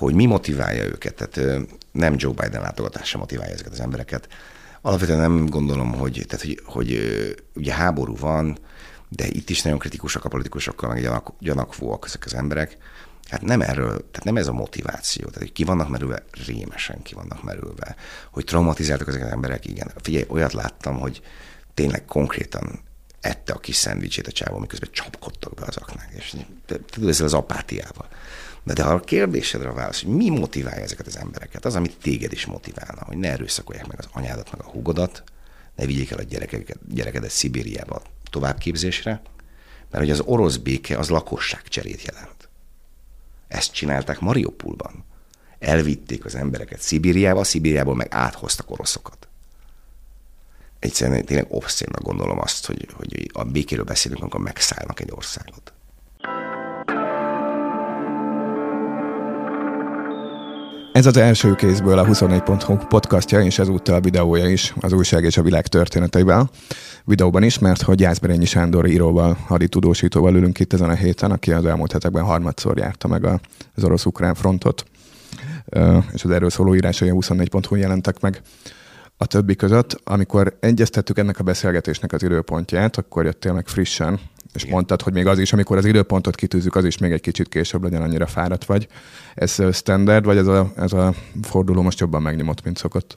hogy mi motiválja őket. Tehát nem Joe Biden látogatása motiválja ezeket az embereket. Alapvetően nem gondolom, hogy, tehát, hogy, hogy ugye háború van, de itt is nagyon kritikusak a politikusokkal, meg gyanak, gyanakvóak ezek az emberek. Hát nem erről, tehát nem ez a motiváció. Tehát, hogy ki vannak merülve, rémesen ki vannak merülve. Hogy traumatizáltak ezek az emberek, igen. Figyelj, olyat láttam, hogy tényleg konkrétan ette a kis szendvicsét a csávó, miközben csapkodtak be az aknák. És tudod, ezzel az apátiával. De, de a kérdésedre válasz, hogy mi motiválja ezeket az embereket, az, amit téged is motiválna, hogy ne erőszakolják meg az anyádat, meg a húgodat, ne vigyék el a gyerekeket, gyerekedet Szibériába továbbképzésre, mert hogy az orosz béke az lakosságcserét jelent. Ezt csinálták Mariupolban. Elvitték az embereket Szibériába, Szibériából meg áthoztak oroszokat. Egyszerűen tényleg obszénnak gondolom azt, hogy, hogy a békéről beszélünk, amikor megszállnak egy országot. Ez az első kézből a 24.hu podcastja, és ezúttal videója is az újság és a világ történeteivel. Videóban is, mert hogy Jászberényi Sándor íróval, haditudósítóval ülünk itt ezen a héten, aki az elmúlt hetekben harmadszor járta meg az orosz-ukrán frontot, és az erről szóló írásai a 24.hu jelentek meg a többi között. Amikor egyeztettük ennek a beszélgetésnek az időpontját, akkor jöttél meg frissen, és Igen. mondtad, hogy még az is, amikor az időpontot kitűzzük, az is még egy kicsit később legyen, annyira fáradt vagy. Ez standard, vagy ez a, ez a forduló most jobban megnyomott, mint szokott?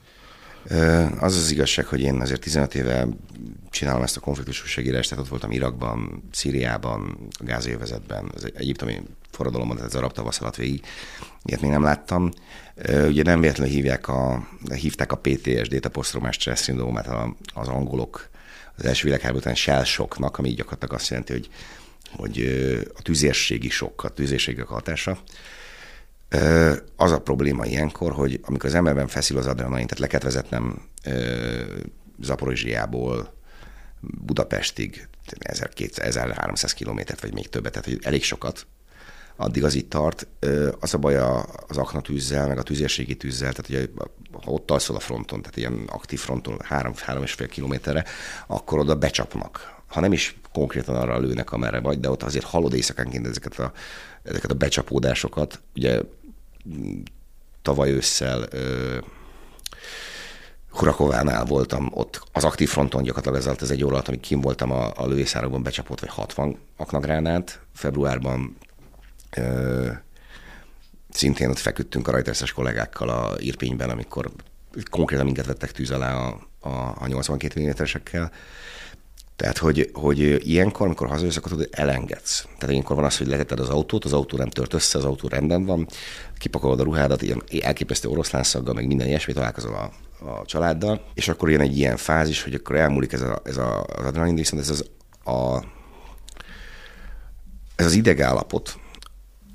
Az az igazság, hogy én azért 15 éve csinálom ezt a konfliktus újságírást, tehát ott voltam Irakban, Szíriában, a gázélvezetben, az egyiptomi forradalomban, tehát ez a arab tavasz alatt végig, ilyet még nem láttam. Ugye nem véletlenül hívják a, hívták a PTSD-t, a posztromás stressz szindrómát az angolok az első világháború után shell shocknak, ami gyakorlatilag azt jelenti, hogy, hogy a tüzérségi sok, a tüzérségi hatása. Az a probléma ilyenkor, hogy amikor az emberben feszül az adrenalin, tehát le kellett vezetnem Zaporizsiából Budapestig 1200-1300 kilométert, vagy még többet, tehát hogy elég sokat, addig az itt tart. Az a baj az aknatűzzel, meg a tüzérségi tűzzel, tehát ugye, ha ott alszol a fronton, tehát ilyen aktív fronton három, három és fél kilométerre, akkor oda becsapnak. Ha nem is konkrétan arra lőnek, amerre vagy, de ott azért hallod éjszakánként ezeket a, ezeket a becsapódásokat. Ugye tavaly ősszel Hurakovánál voltam, ott az aktív fronton gyakorlatilag ez ez egy óra alatt, amíg kim voltam a, a lövészárokban becsapott, vagy 60 aknagránát. Februárban szintén ott feküdtünk a rajterszes kollégákkal a Irpényben, amikor konkrétan minket vettek tűz alá a, a, a 82 mm-esekkel. Tehát, hogy, hogy ilyenkor, amikor hazajössz, akkor tudod, elengedsz. Tehát ilyenkor van az, hogy letetted az autót, az autó nem tört össze, az autó rendben van, kipakolod a ruhádat, ilyen elképesztő oroszlánszaggal, meg minden ilyesmi, találkozol a, a családdal, és akkor jön egy ilyen fázis, hogy akkor elmúlik ez, a, ez a, az adrenalin, viszont ez az, a, ez az idegállapot,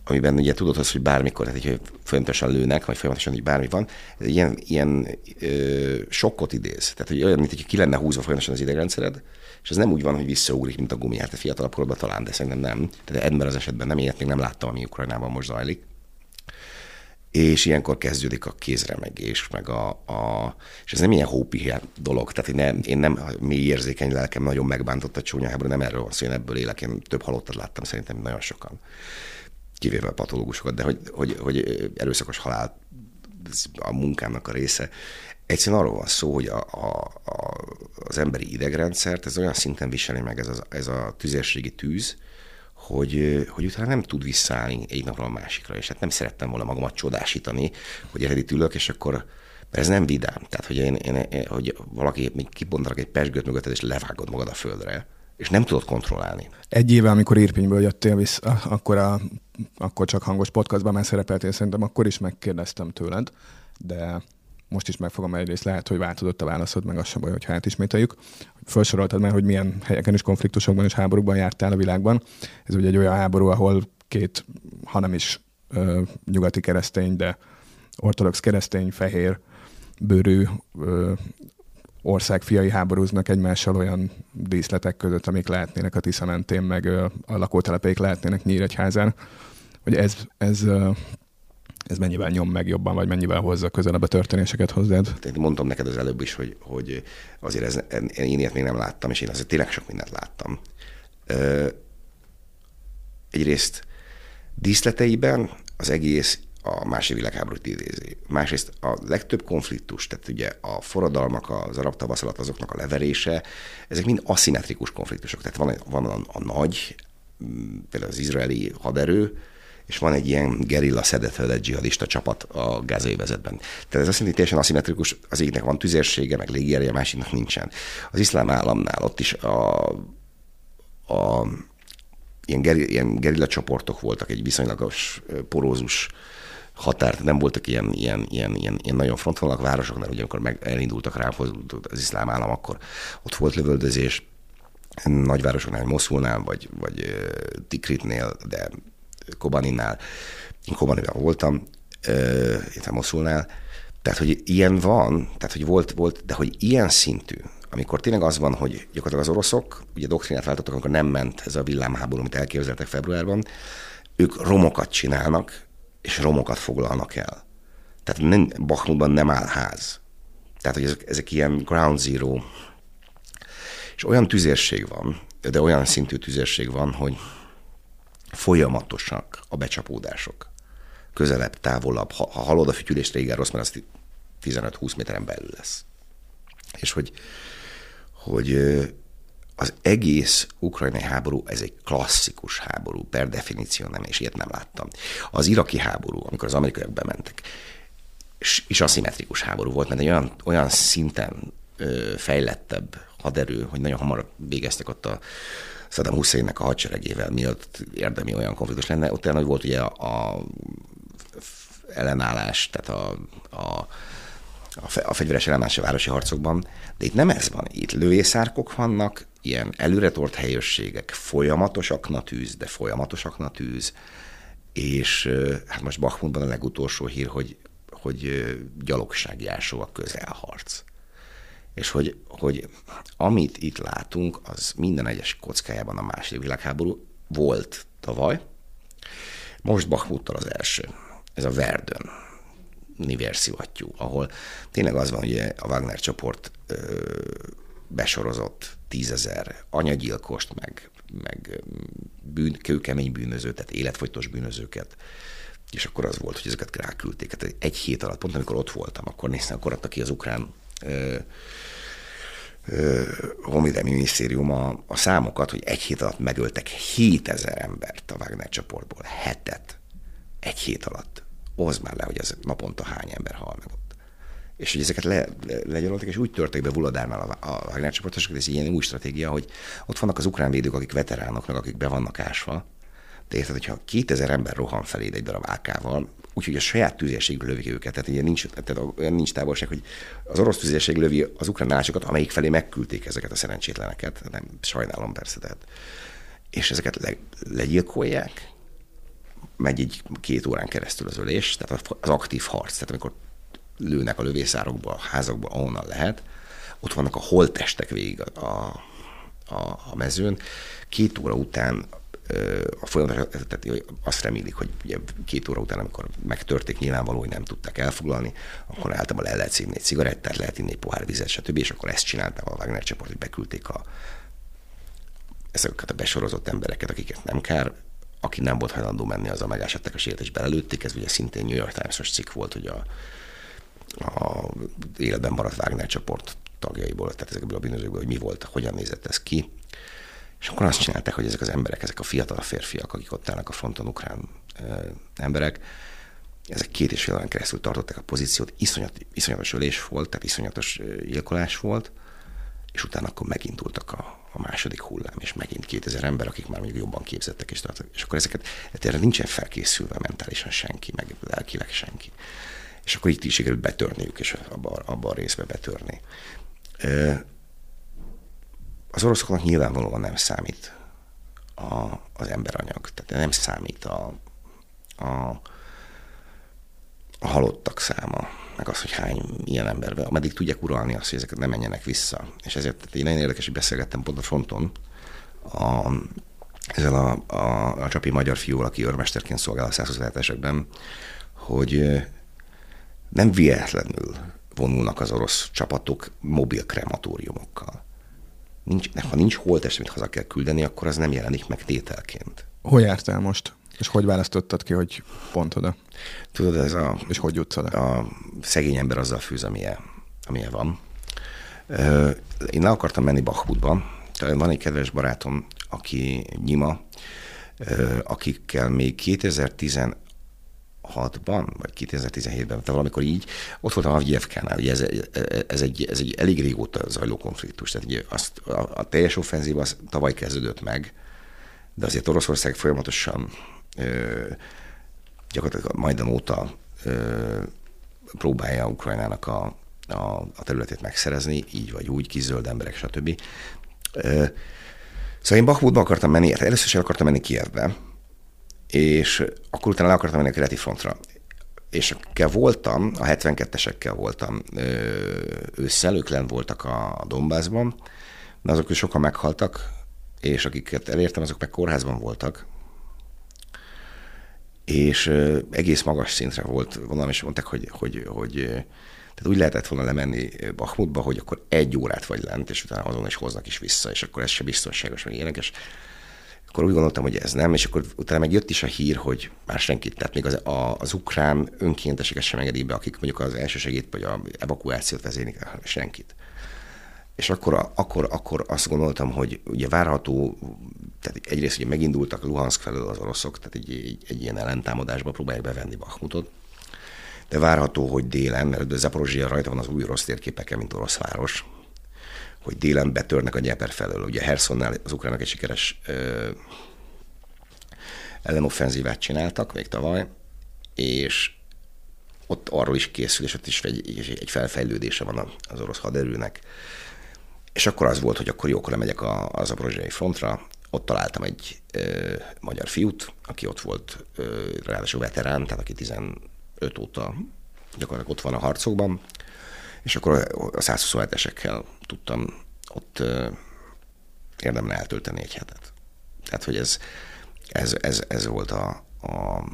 amiben ugye tudod az, hogy bármikor, tehát hogy folyamatosan lőnek, vagy folyamatosan hogy bármi van, ilyen, ilyen ö, sokkot idéz. Tehát, hogy olyan, mint hogy ki lenne húzva folyamatosan az idegrendszered, és ez nem úgy van, hogy visszaugrik, mint a gumi. Hát a fiatalabb korban talán, de szerintem nem. Tehát ebben az esetben nem, ilyet még nem láttam, ami Ukrajnában most zajlik és ilyenkor kezdődik a kézremegés, meg a, a és ez nem ilyen hópi dolog, tehát én nem, én nem mély érzékeny lelkem nagyon megbántott a csúnya háború, nem erről van szó, én ebből élek, én több halottat láttam szerintem nagyon sokan, kivéve a patológusokat, de hogy, hogy, hogy erőszakos halál a munkámnak a része. Egyszerűen arról van szó, hogy a, a, a, az emberi idegrendszert ez olyan szinten viseli meg ez a, ez a tüzérségi tűz, hogy, hogy utána nem tud visszaállni egy napról a másikra, és hát nem szerettem volna magamat csodásítani, hogy erre itt ülök, és akkor mert ez nem vidám. Tehát, hogy, én, én, én, hogy valaki még kibontanak egy pesgőt mögötted, és levágod magad a földre, és nem tudod kontrollálni. Egy éve, amikor Irpényből jöttél vissza, akkor, a, akkor csak hangos podcastban már szerepeltél, szerintem akkor is megkérdeztem tőled, de most is megfogom egyrészt, lehet, hogy változott a válaszod, meg az sem baj, hogy hát ismételjük. Felsoroltad már, hogy milyen helyeken is konfliktusokban és háborúkban jártál a világban. Ez ugye egy olyan háború, ahol két, ha nem is ö, nyugati keresztény, de ortodox keresztény, fehér, bőrű ö, ország fiai háborúznak egymással olyan díszletek között, amik lehetnének a Tisza mentén, meg a lakótelepeik lehetnének Nyíregyházán. Hogy ez, ez ez mennyivel nyom meg jobban, vagy mennyivel hozza közelebb a történéseket hozzád? Én mondtam neked az előbb is, hogy, hogy azért ez, én ilyet még nem láttam, és én azért tényleg sok mindent láttam. Ö, egyrészt díszleteiben az egész a második világháborút idézi. Másrészt a legtöbb konfliktus, tehát ugye a forradalmak, az arab tavasz alatt azoknak a leverése, ezek mind aszimmetrikus konfliktusok. Tehát van, van a, a nagy, például az izraeli haderő, és van egy ilyen gerilla szedetvedett dzsihadista csapat a gázai vezetben. Tehát ez azt jelenti, teljesen aszimmetrikus, az egyiknek van tüzérsége, meg légierje, másiknak nincsen. Az iszlám államnál ott is a, a ilyen, geri, ilyen gerilla csoportok voltak, egy viszonylagos porózus határt, nem voltak ilyen, ilyen, ilyen, ilyen, ilyen nagyon frontvonalak városoknál, ugye amikor meg elindultak rá az iszlám állam, akkor ott volt lövöldözés, nagyvárosoknál, Moszulnál, vagy, vagy Tikritnél, de Kobaninnál, én Kobaninnál voltam, illetve Moszulnál, tehát, hogy ilyen van, tehát, hogy volt, volt, de hogy ilyen szintű, amikor tényleg az van, hogy gyakorlatilag az oroszok, ugye doktrinát váltottak, amikor nem ment ez a villámháború, amit elképzeltek februárban, ők romokat csinálnak, és romokat foglalnak el. Tehát nem, Bakhmutban nem áll ház. Tehát, hogy ezek, ezek ilyen ground zero. És olyan tüzérség van, de olyan szintű tüzérség van, hogy folyamatosak a becsapódások. Közelebb, távolabb. Ha, ha hallod a fütyülést, régen rossz, mert az 15-20 méteren belül lesz. És hogy, hogy az egész ukrajnai háború, ez egy klasszikus háború, per definíció nem, és ilyet nem láttam. Az iraki háború, amikor az amerikaiak bementek, és, aszimmetrikus háború volt, mert egy olyan, olyan szinten ö, fejlettebb haderő, hogy nagyon hamar végeztek ott a Saddam Husseinnek a hadseregével, miatt érdemi olyan konfliktus lenne. Ott hogy volt ugye a, a ellenállás, tehát a, a a fegyveres ellenállás a városi harcokban, de itt nem ez van. Itt lövészárkok vannak, ilyen előretort helyőrségek, folyamatosak tűz, de folyamatosak tűz, és hát most Bachmutban a legutolsó hír, hogy, hogy gyalogsági ásó a közelharc. És hogy, hogy amit itt látunk, az minden egyes kockájában a második világháború volt tavaly, most Bachmuttal az első. Ez a Verdön verzióhattyú, ahol tényleg az van, hogy a Wagner csoport ö, besorozott tízezer anyagyilkost, meg, meg bűn, kőkemény bűnözőt, tehát életfogytos bűnözőket, és akkor az volt, hogy ezeket ráküldték. Hát egy hét alatt, pont amikor ott voltam, akkor néztem, akkor adta ki az ukrán ö, Honvédelmi Minisztérium a, a számokat, hogy egy hét alatt megöltek 7000 embert a Wagner csoportból, hetet, egy hét alatt. Hozd már le, hogy ez naponta hány ember hal meg. És hogy ezeket le, le, és úgy törték be Vuladárnál a, a Wagner csoportosok, ez ilyen új stratégia, hogy ott vannak az ukrán védők, akik veteránok, meg akik be vannak ásva, de érted, hogyha 2000 ember rohan felé egy darab AK-val, úgyhogy a saját tüzérségből lövik őket. Tehát ilyen nincs, tehát olyan nincs távolság, hogy az orosz tüzérség lövi az ukrán nácsokat, amelyik felé megküldték ezeket a szerencsétleneket. Nem, sajnálom persze, tehát. És ezeket le, legyilkolják, megy egy két órán keresztül az ölés, tehát az aktív harc, tehát amikor lőnek a lövészárokba, a házakba, ahonnan lehet, ott vannak a holtestek végig a, a, a, mezőn. Két óra után a folyamatos, tehát azt remélik, hogy ugye két óra után, amikor megtörték, nyilvánvaló, hogy nem tudták elfoglalni, akkor általában le lehet szívni egy cigarettát, lehet inni egy pohár vizet, stb. És akkor ezt csinálták a Wagner csoport, hogy beküldték a, ezeket a besorozott embereket, akiket nem kár, aki nem volt hajlandó menni, az a megásettek a sért, és belelőtték. Ez ugye szintén New York Times-os cikk volt, hogy a, a életben maradt Wagner csoport tagjaiból, tehát ezekből a bűnözőkből, hogy mi volt, hogyan nézett ez ki. És akkor azt csinálták, hogy ezek az emberek, ezek a fiatal férfiak, akik ott állnak a fronton, ukrán ö, emberek, ezek két és fél órán keresztül tartották a pozíciót, iszonyat, iszonyatos ölés volt, tehát iszonyatos gyilkolás volt, és utána akkor megindultak a, a második hullám, és megint 2000 ember, akik már mondjuk jobban képzettek, és, tartottak. és akkor ezeket, hát erre nincsen felkészülve mentálisan senki, meg lelkileg senki. És akkor itt is sikerült betörniük, és abban abba a részbe betörni. Az oroszoknak nyilvánvalóan nem számít a, az emberanyag, tehát nem számít a, a, a halottak száma, meg az, hogy hány ilyen ember, ameddig tudják uralni azt, hogy ezeket nem menjenek vissza. És ezért én nagyon érdekes, hogy beszélgettem pont a fronton a, ezzel a, a, a csapi magyar fiúval, aki őrmesterként szolgál a 127-esekben, hogy nem véletlenül vonulnak az orosz csapatok mobil krematóriumokkal. Nincs, ha nincs holtest, amit haza kell küldeni, akkor az nem jelenik meg tételként. Hol jártál most? És hogy választottad ki, hogy pont oda? Tudod, ez a... És hogy jutsz oda? A szegény ember azzal fűz, amilyen, amilyen van. Én le akartam menni Bachmutba. Van egy kedves barátom, aki nyima, akikkel még 2015 2016-ban, vagy 2017-ben, tehát valamikor így, ott voltam Avgyevkánál, ugye ez, ez, egy, ez egy elég régóta zajló konfliktus, tehát ugye azt, a, a teljes offenzív az tavaly kezdődött meg, de azért Oroszország folyamatosan ö, gyakorlatilag Majdan óta ö, próbálja Ukrajnának a, a, a területét megszerezni, így vagy úgy, kizöld emberek, stb. Ö, szóval én Bakhmutba akartam menni, hát először sem akartam menni Kievbe, és akkor utána le akartam menni a keleti frontra. És akikkel voltam, a 72-esekkel voltam ősszel, ők lent voltak a Dombászban, de azok sokan meghaltak, és akiket elértem, azok meg kórházban voltak, és egész magas szintre volt. Valami, és mondták, hogy, hogy, hogy tehát úgy lehetett volna lemenni Bachmutba, hogy akkor egy órát vagy lent, és utána azon is hoznak is vissza, és akkor ez se biztonságos, meg ilyenek, akkor úgy gondoltam, hogy ez nem, és akkor utána meg jött is a hír, hogy már senkit, tehát még az, a, az ukrán önkénteseket sem engedi be, akik mondjuk az első segít, vagy a evakuációt vezélik, senkit. És akkor, akkor, akkor azt gondoltam, hogy ugye várható, tehát egyrészt ugye megindultak Luhansk felől az oroszok, tehát egy, egy, egy ilyen ellentámadásba próbálják bevenni Bachmutot, de várható, hogy délen, mert Zaporozsia rajta van az új orosz térképeken, mint orosz város, hogy délen betörnek a Nyeper felől. Ugye Hersonnál az ukránok egy sikeres ö, ellenoffenzívát csináltak még tavaly, és ott arról is készül, és ott is egy, egy felfejlődése van az orosz haderőnek. És akkor az volt, hogy akkor jókor lemegyek a, az Zaporozsiai frontra, ott találtam egy ö, magyar fiút, aki ott volt, ö, ráadásul veterán, tehát aki 15 óta gyakorlatilag ott van a harcokban, és akkor a 127-esekkel tudtam ott érdemben eltölteni egy hetet. Tehát, hogy ez, ez, ez, ez volt a, a,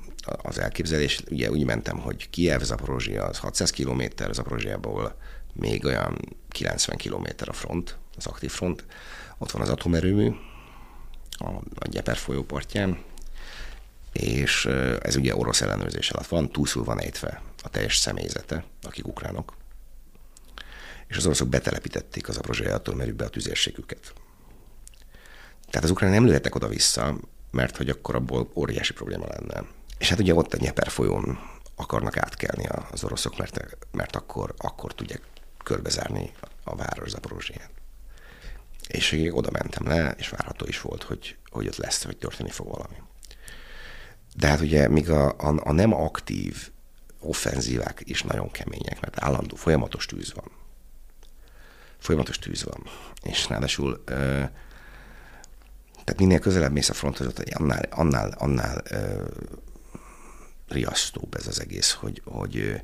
az elképzelés. Ugye úgy mentem, hogy Kiev, Zaporozsia az 600 km, Zaporozsiából még olyan 90 km a front, az aktív front. Ott van az atomerőmű, a, a Gyeper folyó partján, és ez ugye orosz ellenőrzés alatt van, túlszul van ejtve a teljes személyzete, akik ukránok, és az oroszok betelepítették az abrozsai atomerőbe a tüzérségüket. Tehát az ukrán nem lőhetnek oda-vissza, mert hogy akkor abból óriási probléma lenne. És hát ugye ott a Nyeper folyón akarnak átkelni az oroszok, mert, mert akkor, akkor tudják körbezárni a város Zaporozsiát. És oda mentem le, és várható is volt, hogy, hogy ott lesz, hogy történni fog valami. De hát ugye még a, a, a nem aktív offenzívák is nagyon kemények, mert állandó, folyamatos tűz van folyamatos tűz van. És ráadásul tehát minél közelebb mész a fronthoz, annál, annál, annál riasztóbb ez az egész, hogy, hogy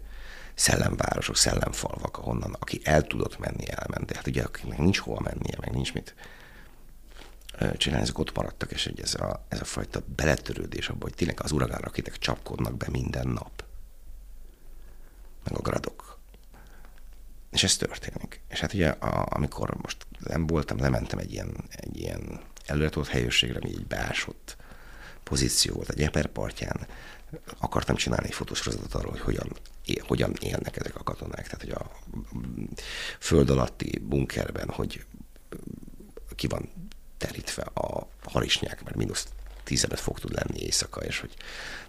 szellemvárosok, szellemfalvak, ahonnan, aki el tudott menni, elment. De hát ugye akinek nincs hova mennie, meg nincs mit csinálni, ezek ott maradtak, és hogy ez a, ez a fajta beletörődés abban, hogy tényleg az uragán rakétek csapkodnak be minden nap. Meg a gradok. És ez történik. És hát ugye, a, amikor most nem voltam, lementem egy ilyen, egy ilyen előretolt helyőrségre, ami egy beásott pozíció volt a Gyeper partján, akartam csinálni egy fotósorozatot arról, hogy hogyan, hogyan élnek ezek a katonák. Tehát, hogy a föld alatti bunkerben, hogy ki van terítve a harisnyák, mert mínusz 15 fok tud lenni éjszaka, és hogy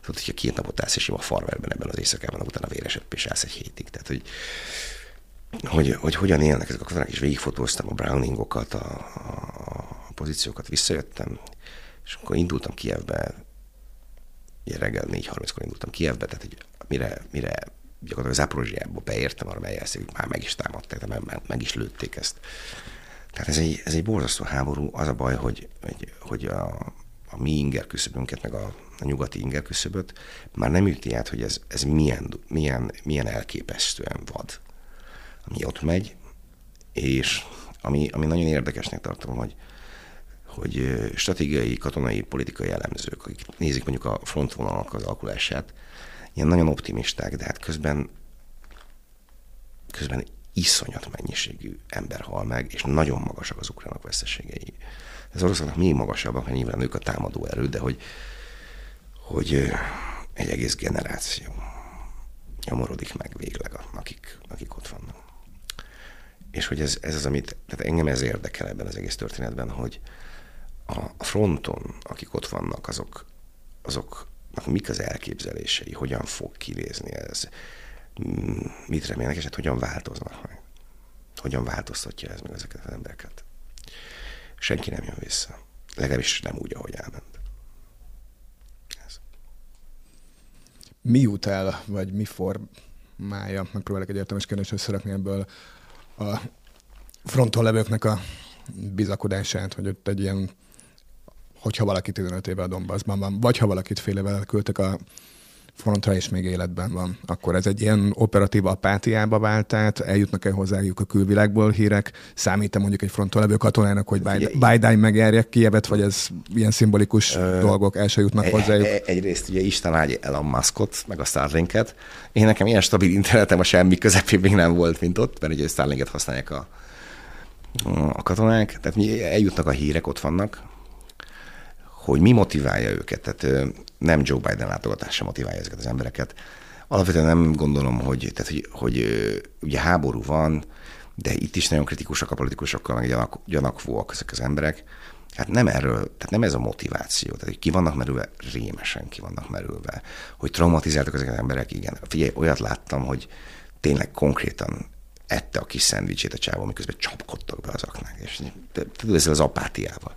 tudod, hogyha két napot állsz, és a farmerben ebben az éjszakában, utána véresebb, és állsz egy hétig. Tehát, hogy hogy, hogy hogyan élnek ezek a katonák, és végigfotóztam a Browningokat, a, a pozíciókat, visszajöttem, és akkor indultam Kievbe, ugye reggel 4.30-kor indultam Kievbe, tehát hogy mire, mire gyakorlatilag Záporozsiába beértem, arra melyelszék, már meg is támadták, meg, meg, meg is lőtték ezt. Tehát ez egy, ez egy borzasztó háború. Az a baj, hogy, hogy, hogy a, a mi inger küszöbünket, meg a, a nyugati inger küszöböt már nem üti át, hogy ez, ez milyen, milyen, milyen elképesztően vad ami ott megy, és ami, ami nagyon érdekesnek tartom, hogy, hogy stratégiai, katonai, politikai elemzők, akik nézik mondjuk a frontvonalak az alakulását, ilyen nagyon optimisták, de hát közben, közben iszonyat mennyiségű ember hal meg, és nagyon magasak az ukránok veszteségei. Ez oroszoknak még magasabbak, mert nyilván ők a támadó erő, de hogy, hogy egy egész generáció nyomorodik meg végleg, akik, akik ott vannak. És hogy ez, ez az, amit, tehát engem ez érdekel ebben az egész történetben, hogy a fronton, akik ott vannak, azok, azoknak mik az elképzelései, hogyan fog kinézni ez, mit remélnek, és hát hogyan változnak meg. Hogyan változtatja ez meg ezeket az embereket. Senki nem jön vissza. Legalábbis nem úgy, ahogy elment. Ez. Mi jut el, vagy mi formája, megpróbálok egy értelmes kérdést összerakni ebből a fronton levőknek a bizakodását, hogy ott egy ilyen hogyha valaki 15 éve a Donbassban van, vagy ha valakit fél évvel küldtek a frontra és még életben van, akkor ez egy ilyen operatív apátiába vált, tehát eljutnak-e hozzájuk a külvilágból hírek, számít-e mondjuk egy fronton levő katonának, hogy Biden megjárják Kievet, vagy ez ilyen szimbolikus Ö, dolgok el se jutnak e- hozzájuk? E- egyrészt ugye Isten áldja Elon Muskot, meg a Starlinket. Én nekem ilyen stabil internetem a semmi közepén még nem volt, mint ott, mert ugye Starlinket használják a, a katonák, tehát eljutnak a hírek, ott vannak, hogy mi motiválja őket. Tehát nem Joe Biden látogatása motiválja ezeket az embereket. Alapvetően nem gondolom, hogy, tehát, hogy, hogy ugye háború van, de itt is nagyon kritikusak a politikusokkal, meg gyanak, gyanakvóak ezek az emberek. Hát nem erről, tehát nem ez a motiváció. Tehát, hogy ki vannak merülve, rémesen ki vannak merülve. Hogy traumatizáltak ezek az emberek, igen. Figyelj, olyat láttam, hogy tényleg konkrétan ette a kis szendvicsét a csávó, miközben csapkodtak be az aknák. És tudod, ezzel az apátiával.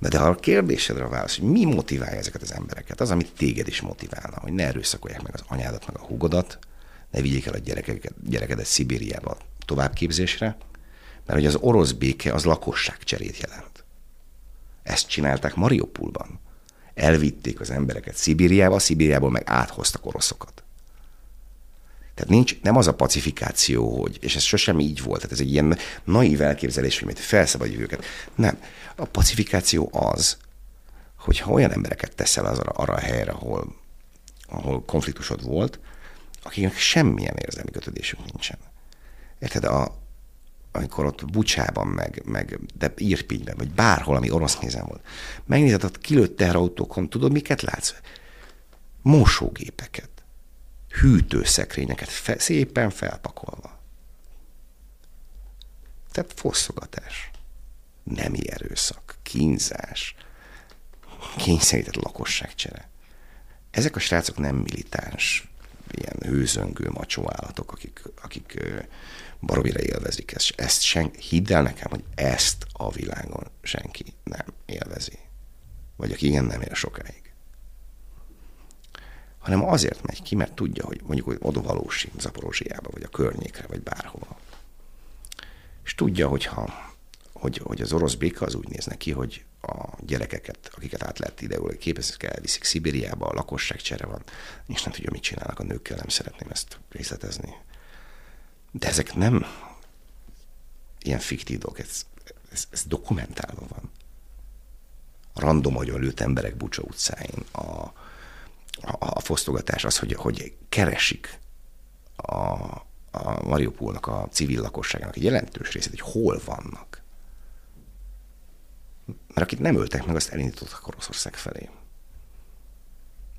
De, de a kérdésedre a válasz, hogy mi motiválja ezeket az embereket, az, amit téged is motiválna, hogy ne erőszakolják meg az anyádat, meg a húgodat, ne vigyék el a gyerekeket, gyerekedet Szibériába továbbképzésre, mert hogy az orosz béke az lakosságcserét jelent. Ezt csinálták Mariupolban. Elvitték az embereket Szibériába, Szibériából meg áthoztak oroszokat. Tehát nincs, nem az a pacifikáció, hogy, és ez sosem így volt, tehát ez egy ilyen naív elképzelés, hogy felszabadjuk őket. Nem. A pacifikáció az, hogyha olyan embereket teszel az arra, arra a helyre, ahol, ahol konfliktusod volt, akiknek semmilyen érzelmi kötődésük nincsen. Érted? A, amikor ott Bucsában, meg, meg de Irpinyben, vagy bárhol, ami orosz nézem volt, megnézed a kilőtt teherautókon, tudod, miket látsz? Mosógépeket hűtőszekrényeket fe, szépen felpakolva. Tehát fosszogatás, nemi erőszak, kínzás, kényszerített lakosságcsere. Ezek a srácok nem militáns, ilyen hőzöngő macsó állatok, akik, akik baromira élvezik ezt. ezt sen, hidd el nekem, hogy ezt a világon senki nem élvezi. Vagy aki igen nem él sokáig hanem azért megy ki, mert tudja, hogy mondjuk hogy oda valósi Zaporozsiába, vagy a környékre, vagy bárhova. És tudja, hogyha, hogy, hogy az orosz béka az úgy néz neki, hogy a gyerekeket, akiket át lehet ideul, képezek elviszik Szibériába, a lakosságcsere van, és nem tudja, mit csinálnak a nőkkel, nem szeretném ezt részletezni. De ezek nem ilyen fiktív dolgok, ez, ez, ez dokumentálva van. A random agyon lőtt emberek Bucsa utcáin, a, a, a fosztogatás az, hogy, hogy keresik a, a Mariupolnak, a civil lakosságának egy jelentős részét, hogy hol vannak. Mert akit nem öltek meg, azt elindítottak Oroszország felé.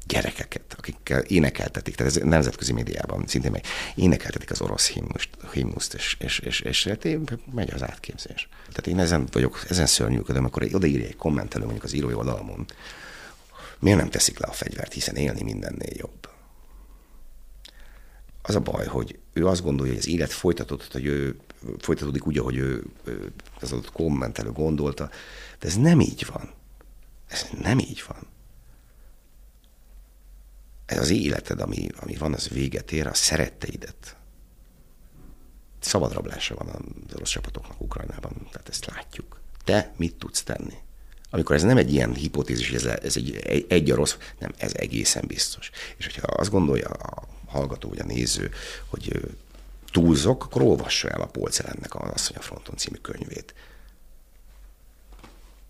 Gyerekeket, akikkel énekeltetik, tehát ez nemzetközi médiában szintén meg énekeltetik az orosz himnust, himnuszt, és, és, és, és, és hát megy az átképzés. Tehát én ezen vagyok, ezen szörnyűködöm, akkor odaírja egy kommentelő mondjuk az írói oldalamon, Miért nem teszik le a fegyvert, hiszen élni mindennél jobb? Az a baj, hogy ő azt gondolja, hogy az élet folytatódott, hogy ő folytatódik úgy, ahogy ő, az adott kommentelő gondolta, de ez nem így van. Ez nem így van. Ez az életed, ami, ami van, az véget ér, a szeretteidet. Szabadrablása van az orosz csapatoknak Ukrajnában, tehát ezt látjuk. Te mit tudsz tenni? Amikor ez nem egy ilyen hipotézis, ez, ez egy, egy, egy a rossz, nem, ez egészen biztos. És hogyha azt gondolja a hallgató vagy a néző, hogy túlzok, akkor olvassa el a Polcelennek az Asszony a fronton című könyvét.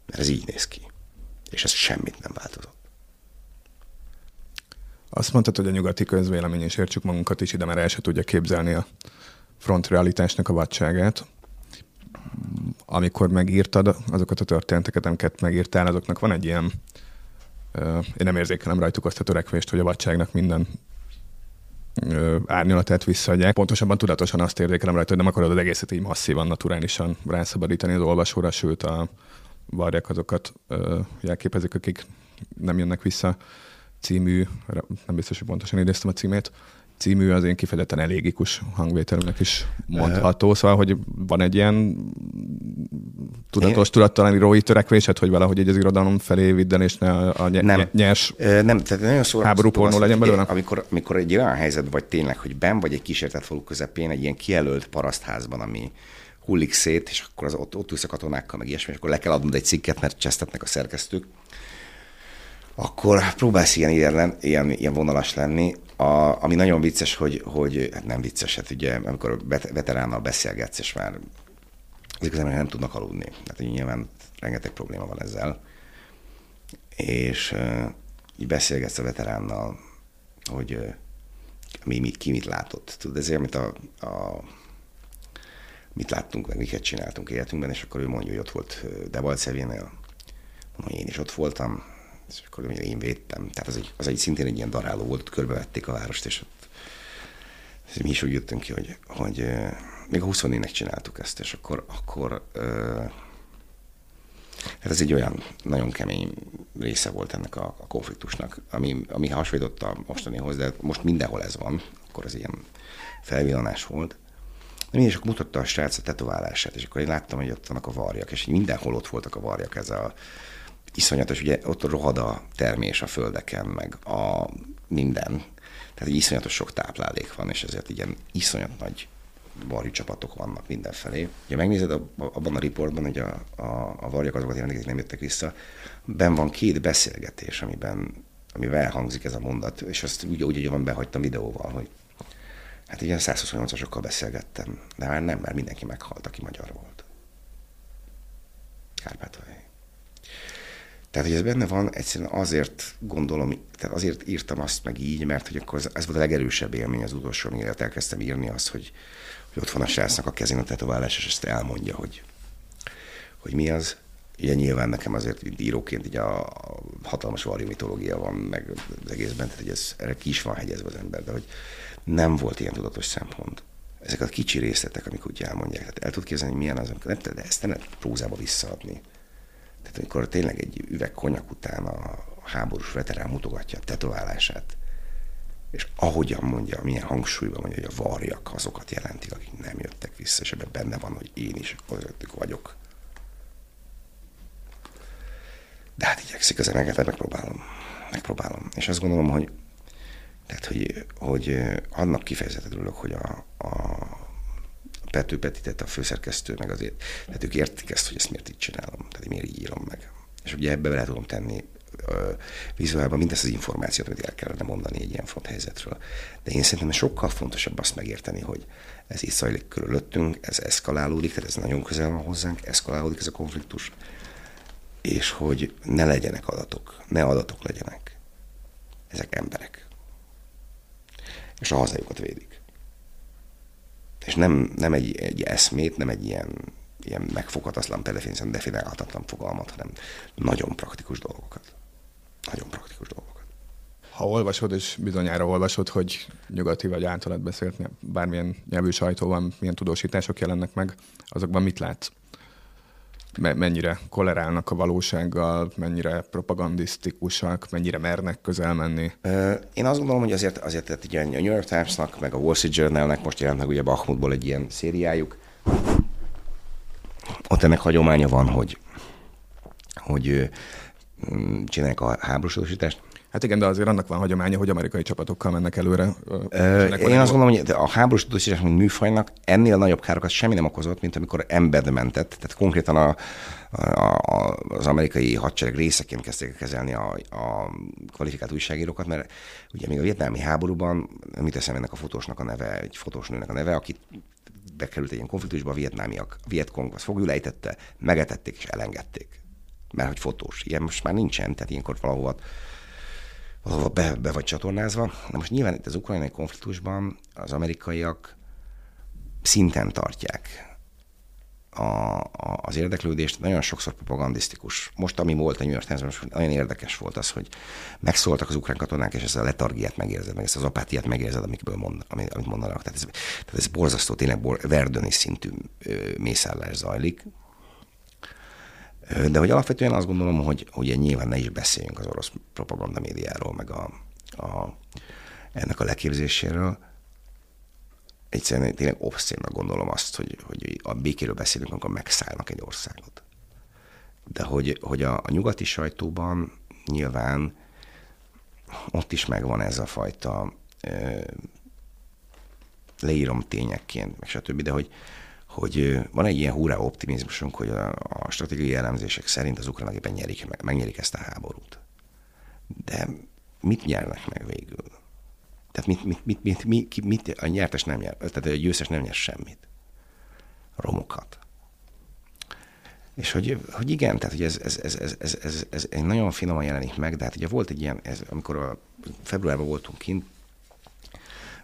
Mert ez így néz ki. És ez semmit nem változott. Azt mondtad, hogy a nyugati közvélemény, és értsük magunkat is ide, mert el se tudja képzelni a front realitásnak a vadságát amikor megírtad azokat a történeteket, amiket megírtál, azoknak van egy ilyen Én nem érzékelem rajtuk azt a törekvést, hogy a vadságnak minden árnyalatát visszaadják. Pontosabban tudatosan azt érzékelem rajta, hogy nem akarod az egészet így masszívan, naturálisan rászabadítani az olvasóra, sőt a varjak azokat jelképezik, akik nem jönnek vissza című, nem biztos, hogy pontosan idéztem a címét, című az én kifejezetten elégikus hangvételünknek is mondható, szóval, hogy van egy ilyen tudatos, tudattalani írói törekvésed, hogy valahogy egy az irodalom felé vidden, és ne a, ny- nem. nyers nem, tehát nagyon szó, háború pornó legyen belőle? Amikor, amikor egy olyan helyzet vagy tényleg, hogy ben vagy egy kísértett falu közepén, egy ilyen kijelölt parasztházban, ami hullik szét, és akkor az ott, ott ülsz a katonákkal, meg ilyesmi, és akkor le kell adnod egy cikket, mert csesztetnek a szerkesztők, akkor próbálsz ilyen, ilyen, ilyen, ilyen vonalas lenni, a, ami nagyon vicces, hogy, hogy hát nem vicces, hát ugye amikor veteránnal beszélgetsz, és már ezek az emberek nem tudnak aludni. Tehát nyilván rengeteg probléma van ezzel. És így beszélgetsz a veteránnal, hogy mi, mit, ki mit látott. Tudod, ezért, amit a, a mit láttunk, meg miket csináltunk életünkben, és akkor ő mondja, hogy ott volt Debalcevénél, mondom, én is ott voltam, és akkor én védtem. Tehát az egy, az egy szintén egy ilyen daráló volt, körbevették a várost, és ott és mi is úgy jöttünk ki, hogy, hogy még a 24-nek csináltuk ezt, és akkor, akkor hát ez egy olyan nagyon kemény része volt ennek a, a konfliktusnak, ami, ami hasonlított a mostanihoz, de most mindenhol ez van, akkor ez ilyen felvillanás volt. De mindig csak mutatta a srác a tetoválását, és akkor én láttam, hogy ott vannak a varjak, és mindenhol ott voltak a varjak, ez a iszonyatos, ugye ott rohad a termés a földeken, meg a minden. Tehát egy iszonyatos sok táplálék van, és ezért ilyen iszonyat nagy varjú csapatok vannak mindenfelé. Ha megnézed abban a riportban, hogy a, a, a varjak azokat jelentik, nem jöttek vissza, ben van két beszélgetés, amiben amivel elhangzik ez a mondat, és azt úgy, úgy, úgy van behagytam videóval, hogy hát ilyen 128-asokkal beszélgettem, de már nem, mert mindenki meghalt, aki magyar volt. Kárpátaljai. Tehát, hogy ez benne van, egyszerűen azért gondolom, tehát azért írtam azt meg így, mert hogy akkor ez volt a legerősebb élmény az utolsó, amire elkezdtem írni azt, hogy, hogy ott van a srácnak a kezén a tetoválás, és ezt elmondja, hogy, hogy mi az. Ugye nyilván nekem azért íróként így a, hatalmas varjú mitológia van meg az egészben, tehát hogy ez, erre ki is van hegyezve az ember, de hogy nem volt ilyen tudatos szempont. Ezek a kicsi részletek, amik úgy elmondják, tehát el tud képzelni, milyen az, amikor nem, de ezt nem lehet prózába visszaadni. Tehát amikor tényleg egy üveg konyak után a háborús veterán mutogatja a tetoválását, és ahogyan mondja, milyen hangsúlyban mondja, hogy a varjak azokat jelentik, akik nem jöttek vissza, és ebben benne van, hogy én is közöttük vagyok. De hát igyekszik az emeget, megpróbálom. Megpróbálom. És azt gondolom, hogy tehát, hogy, hogy annak kifejezetten örülök, hogy a, a Pető Petitet a főszerkesztő, meg azért, tehát ők értik ezt, hogy ezt miért így csinálom, tehát miért így írom meg. És ugye ebbe bele tudom tenni vizuálban mindezt az információt, amit el kellene mondani egy ilyen font helyzetről. De én szerintem sokkal fontosabb azt megérteni, hogy ez itt zajlik körülöttünk, ez eszkalálódik, tehát ez nagyon közel van hozzánk, eszkalálódik ez a konfliktus, és hogy ne legyenek adatok, ne adatok legyenek. Ezek emberek. És a hazájukat védik. És nem, nem egy, egy eszmét, nem egy ilyen, ilyen megfoghatatlan, pedefényen definálhatatlan fogalmat, hanem nagyon praktikus dolgokat. Nagyon praktikus dolgokat. Ha olvasod, és bizonyára olvasod, hogy nyugati vagy általad beszélt bármilyen nyelvű sajtóban milyen tudósítások jelennek meg, azokban mit látsz? Mennyire kolerálnak a valósággal, mennyire propagandisztikusak, mennyire mernek közel menni? Én azt gondolom, hogy azért, azért tehát ugye a New York Times-nak, meg a Wall Street Journal-nek most jelent meg ugye Bakhmutból egy ilyen szériájuk. Ott ennek hagyománya van, hogy, hogy csinálják a háborúsodosítást, Hát igen, de azért annak van hagyománya, hogy amerikai csapatokkal mennek előre. Ö, én azt gondolom, hogy a háborús tudósítás, mint műfajnak ennél nagyobb károkat semmi nem okozott, mint amikor embert mentett. Tehát konkrétan a, a, a, az amerikai hadsereg részeként kezdték kezelni a, a kvalifikált újságírókat, mert ugye még a vietnámi háborúban, mit teszem ennek a fotósnak a neve, egy fotósnőnek a neve, aki bekerült egy ilyen konfliktusba, a vietnámiak, Vietkong azt fogjulejtette, megetették és elengedték. Mert hogy fotós. Ilyen most már nincsen, tehát ilyenkor valahova valahol be, be vagy csatornázva. Na most nyilván itt az ukrajnai konfliktusban az amerikaiak szinten tartják a, a, az érdeklődést, nagyon sokszor propagandisztikus. Most, ami volt a New York Times, nagyon érdekes volt az, hogy megszóltak az ukrán katonák, és ezt a letargiát megérzed, meg ezt az apátiát megérzed, amikből mond, amit, mondanak. Tehát ez, tehát ez borzasztó, tényleg bor, verdöni szintű mészállás zajlik. De hogy alapvetően azt gondolom, hogy, hogy nyilván ne is beszéljünk az orosz propaganda médiáról, meg a, a, ennek a leképzéséről, egyszerűen tényleg obszénnak gondolom azt, hogy, hogy a békéről beszélünk, amikor megszállnak egy országot. De hogy, hogy a, a nyugati sajtóban nyilván ott is megvan ez a fajta e, leírom tényekként, meg stb., de hogy, hogy van egy ilyen hurrá optimizmusunk, hogy a, a stratégiai elemzések szerint az ukránok éppen nyerik, meg, megnyerik ezt a háborút. De mit nyernek meg végül? Tehát mit, mit, mit, mit, mit, mit, a nyertes nem nyer, tehát a győztes nem nyer semmit. Romokat. És hogy, hogy igen, tehát hogy ez, ez, ez, ez, ez, ez, ez, nagyon finoman jelenik meg, de hát ugye volt egy ilyen, ez, amikor a februárban voltunk kint,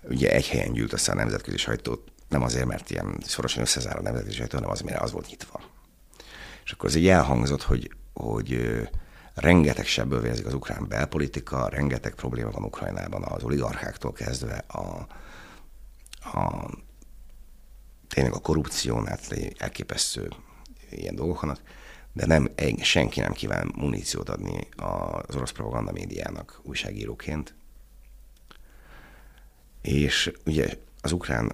ugye egy helyen gyűlt össze a nemzetközi sajtót, nem azért, mert ilyen szorosan összezár a sajtó, hanem az, mert az volt nyitva. És akkor az egy elhangzott, hogy, hogy rengeteg sebből vérzik az ukrán belpolitika, rengeteg probléma van Ukrajnában az oligarcháktól kezdve a, a tényleg a korrupción át elképesztő ilyen dolgok vannak, de nem, senki nem kíván muníciót adni az orosz propaganda médiának újságíróként. És ugye az ukrán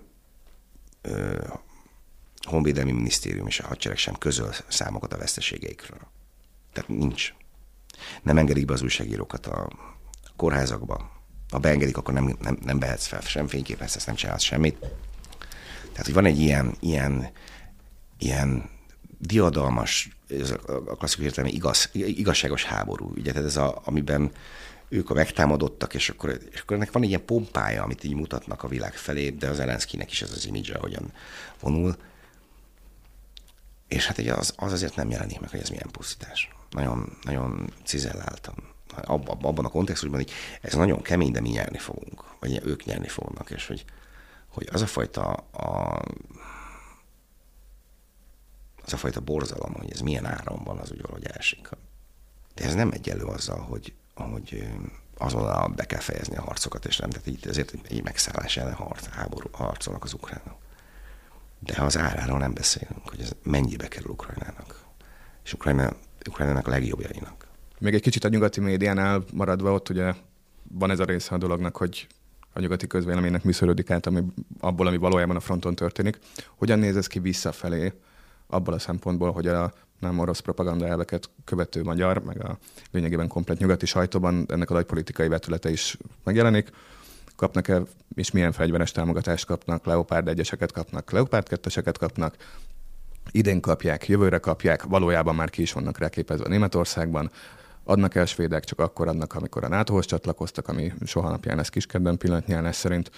honvédelmi minisztérium és a hadsereg sem közöl számokat a veszteségeikről. Tehát nincs nem engedik be az újságírókat a kórházakba. Ha beengedik, akkor nem, nem, nem behetsz fel sem fényképet, ezt nem csinálsz semmit. Tehát, hogy van egy ilyen, ilyen, ilyen diadalmas, ez a klasszikus értelme igaz, igazságos háború, ugye, tehát ez a, amiben ők a megtámadottak, és akkor, és akkor ennek van egy ilyen pompája, amit így mutatnak a világ felé, de az Elenszkinek is ez az imidzse, hogyan vonul. És hát ugye az, az azért nem jelenik meg, hogy ez milyen pusztítás nagyon, nagyon cizelláltam. Abban, abban a kontextusban, hogy ez nagyon kemény, de mi nyerni fogunk, vagy ők nyerni fognak, és hogy, hogy az a fajta a, az a fajta borzalom, hogy ez milyen áron van, az úgy valahogy elsik. De ez nem egyelő azzal, hogy, hogy azonnal be kell fejezni a harcokat, és nem, tehát így ezért egy megszállás ellen harc, háború, harcolnak az ukránok. De ha az áráról nem beszélünk, hogy ez mennyibe kerül Ukrajnának. És Ukrajna Ukrajnának a legjobbjainak. Még egy kicsit a nyugati médiánál maradva ott ugye van ez a része a dolognak, hogy a nyugati közvéleménynek műszörödik át ami, abból, ami valójában a fronton történik. Hogyan néz ez ki visszafelé abból a szempontból, hogy a nem orosz propaganda elveket követő magyar, meg a lényegében komplet nyugati sajtóban ennek a nagy vetülete is megjelenik. Kapnak-e, és milyen fegyveres támogatást kapnak, Leopárd egyeseket kapnak, Leopárd ketteseket kapnak, idén kapják, jövőre kapják, valójában már ki is vannak ráképezve Németországban, adnak el svédek, csak akkor adnak, amikor a NATO-hoz csatlakoztak, ami soha napján lesz kiskedben pillanatnyilván szerint,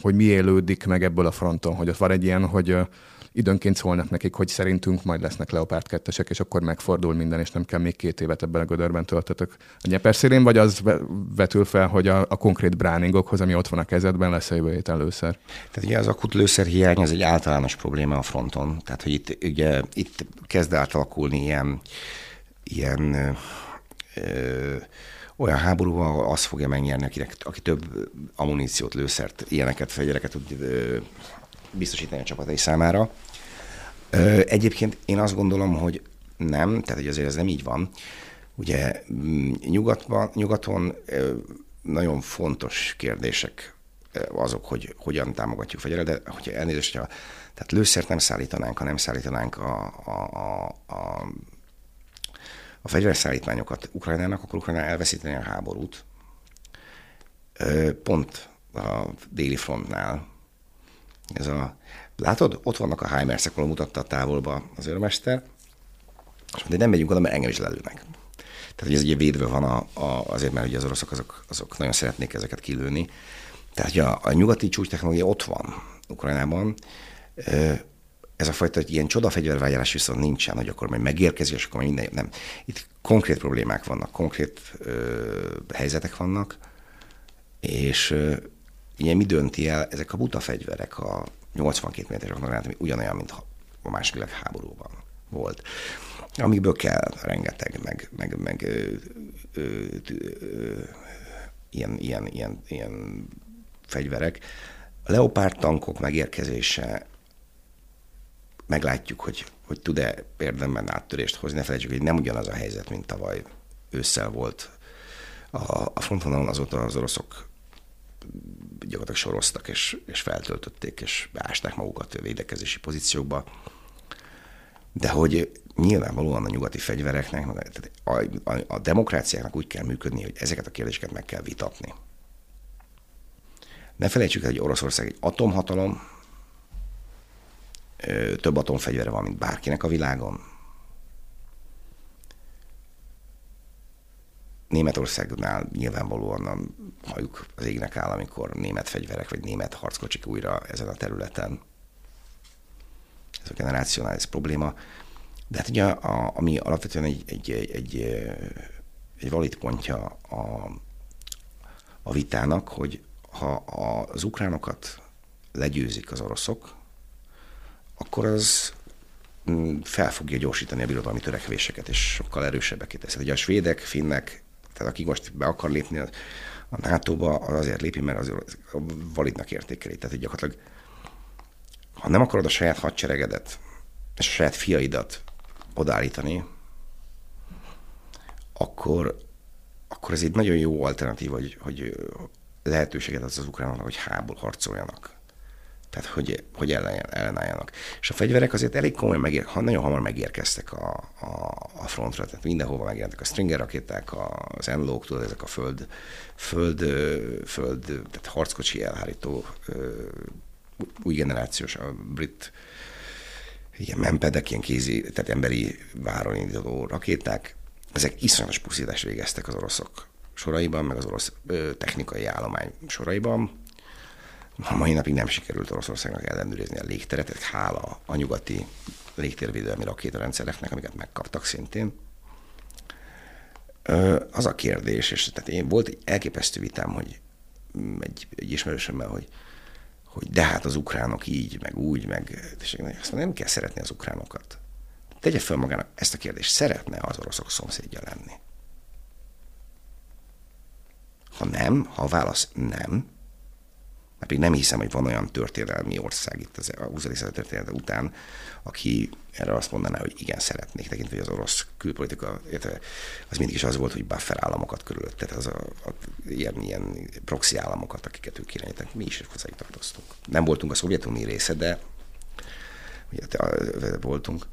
hogy mi élődik meg ebből a fronton, hogy ott van egy ilyen, hogy időnként szólnak nekik, hogy szerintünk majd lesznek Leopard 2 és akkor megfordul minden, és nem kell még két évet ebben a gödörben töltötök a nyeperszélén, vagy az vetül fel, hogy a, a konkrét bráningokhoz, ami ott van a kezedben, lesz a jövő héten lőszer? Tehát ugye az akut lőszerhiány az egy általános probléma a fronton. Tehát, hogy itt, ugye, itt kezd átalakulni ilyen, ilyen ö, olyan háború, ahol azt fogja megnyerni, akinek, aki több ammuníciót, lőszert, ilyeneket, fegyvereket tud biztosítani a csapatai számára. Egyébként én azt gondolom, hogy nem, tehát hogy azért ez nem így van. Ugye mm, nyugatban, nyugaton nagyon fontos kérdések azok, hogy hogyan támogatjuk fegyveret, de hogyha elnézést, hogyha tehát lőszert nem szállítanánk, ha nem szállítanánk a, a, a, a, a fegyverszállítmányokat Ukrajnának, akkor Ukrajna elveszíteni a háborút. Pont a déli frontnál ez a, látod, ott vannak a HIMARS-ek, mutatta a távolba az őrmester, és de nem megyünk oda, mert engem is lelőnek. Tehát, hogy ez ugye védve van a, a, azért, mert ugye az oroszok azok, azok nagyon szeretnék ezeket kilőni. Tehát, hogy a, a nyugati csúcs technológia ott van Ukrajnában, ez a fajta ilyen csodafegyvervágyálás viszont nincsen, hogy akkor majd megérkezik, és akkor majd minden, nem. Itt konkrét problémák vannak, konkrét ö, helyzetek vannak, és ugye mi dönti el, ezek a buta fegyverek, a 82 méteres granát, ami ugyanolyan, mint a második világháborúban volt, amikből kell rengeteg, meg, meg, meg ö, ö, ö, ilyen, ilyen, ilyen, ilyen fegyverek. A leopárt tankok megérkezése meglátjuk, hogy, hogy tud-e érdemben áttörést hozni. Ne felejtsük, hogy nem ugyanaz a helyzet, mint tavaly ősszel volt. A, a frontvonalon azóta az oroszok gyakorlatilag soroztak, és, és feltöltötték, és beásták magukat a védekezési pozíciókba. De hogy nyilvánvalóan a nyugati fegyvereknek, a, a, a demokráciáknak úgy kell működni, hogy ezeket a kérdéseket meg kell vitatni. Ne felejtsük el, hogy Oroszország egy atomhatalom, több atomfegyvere van, mint bárkinek a világon. Németországnál nyilvánvalóan a hajuk az égnek áll, amikor német fegyverek vagy német harckocsik újra ezen a területen. Ez a generácionális probléma. De hát ugye, a, ami alapvetően egy, egy, egy, egy, egy valid pontja a, a vitának, hogy ha az ukránokat legyőzik az oroszok, akkor az mm, fel fogja gyorsítani a birodalmi törekvéseket, és sokkal erősebbek teszi. Ugye a svédek, finnek, tehát aki most be akar lépni a, a NATO-ba, az azért lépi, mert az validnak értékeli. Tehát gyakorlatilag, ha nem akarod a saját hadseregedet és a saját fiaidat odállítani, akkor, akkor ez egy nagyon jó alternatív, hogy, hogy lehetőséget az az ukránoknak, hogy hából harcoljanak. Tehát, hogy, hogy ellen, ellenálljanak. És a fegyverek azért elég komolyan megér, nagyon hamar megérkeztek a, a, a frontra, tehát mindenhova megjelentek a Stringer rakéták, az Enlók, tudod, ezek a föld, föld, föld tehát harckocsi elhárító új generációs, a brit ilyen mempedek, ilyen kézi, tehát emberi váron induló rakéták, ezek iszonyatos pusztítást végeztek az oroszok soraiban, meg az orosz ö, technikai állomány soraiban. A mai napig nem sikerült Oroszországnak ellenőrizni a légteret, hála a nyugati légtérvédelmi rakétarendszereknek, amiket megkaptak szintén. Az a kérdés, és tehát én volt egy elképesztő vitám, hogy egy, egy ismerősömmel, hogy hogy de hát az ukránok így, meg úgy, meg és azt nem kell szeretni az ukránokat. Tegye fel magának ezt a kérdést, szeretne az oroszok szomszédja lenni? Ha nem, ha a válasz nem, mert még nem hiszem, hogy van olyan történelmi ország itt az 20. század története után, aki erre azt mondaná, hogy igen, szeretnék, tekintve, hogy az orosz külpolitika, az mindig is az volt, hogy buffer államokat körülött, tehát az a, a, ilyen, ilyen proxy államokat, akiket ők irányítottak, mi is hozzájuk tartoztunk. Nem voltunk a Szovjetunió része, de ugye, voltunk.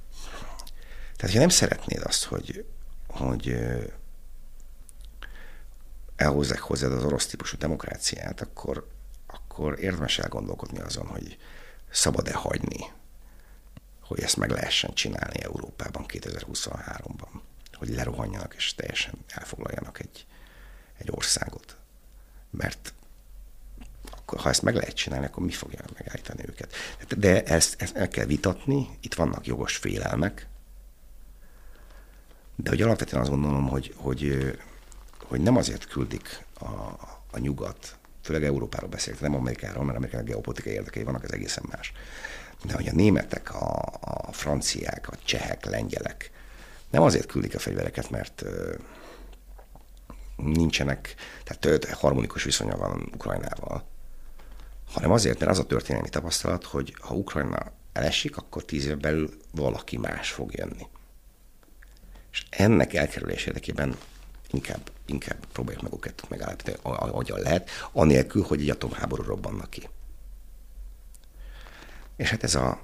Tehát, ha nem szeretnéd azt, hogy, hogy elhozzák hozzád az orosz típusú demokráciát, akkor, akkor érdemes elgondolkodni azon, hogy szabad-e hagyni, hogy ezt meg lehessen csinálni Európában 2023-ban, hogy lerohanjanak és teljesen elfoglaljanak egy, egy országot. Mert akkor, ha ezt meg lehet csinálni, akkor mi fogja megállítani őket? De ezt, ezt el kell vitatni, itt vannak jogos félelmek, de hogy alapvetően azt gondolom, hogy, hogy, hogy nem azért küldik a, a nyugat, főleg Európáról beszélek, nem Amerikáról, mert Amerikának geopolitikai érdekei vannak, ez egészen más. De hogy a németek, a, a franciák, a csehek, lengyelek nem azért küldik a fegyvereket, mert nincsenek, tehát harmonikus viszonya van Ukrajnával, hanem azért, mert az a történelmi tapasztalat, hogy ha Ukrajna elesik, akkor tíz év belül valaki más fog jönni. És ennek elkerülés érdekében inkább, inkább próbáljuk meg őket megállapítani, ahogyan lehet, anélkül, hogy egy atomháború robbannak ki. És hát ez a,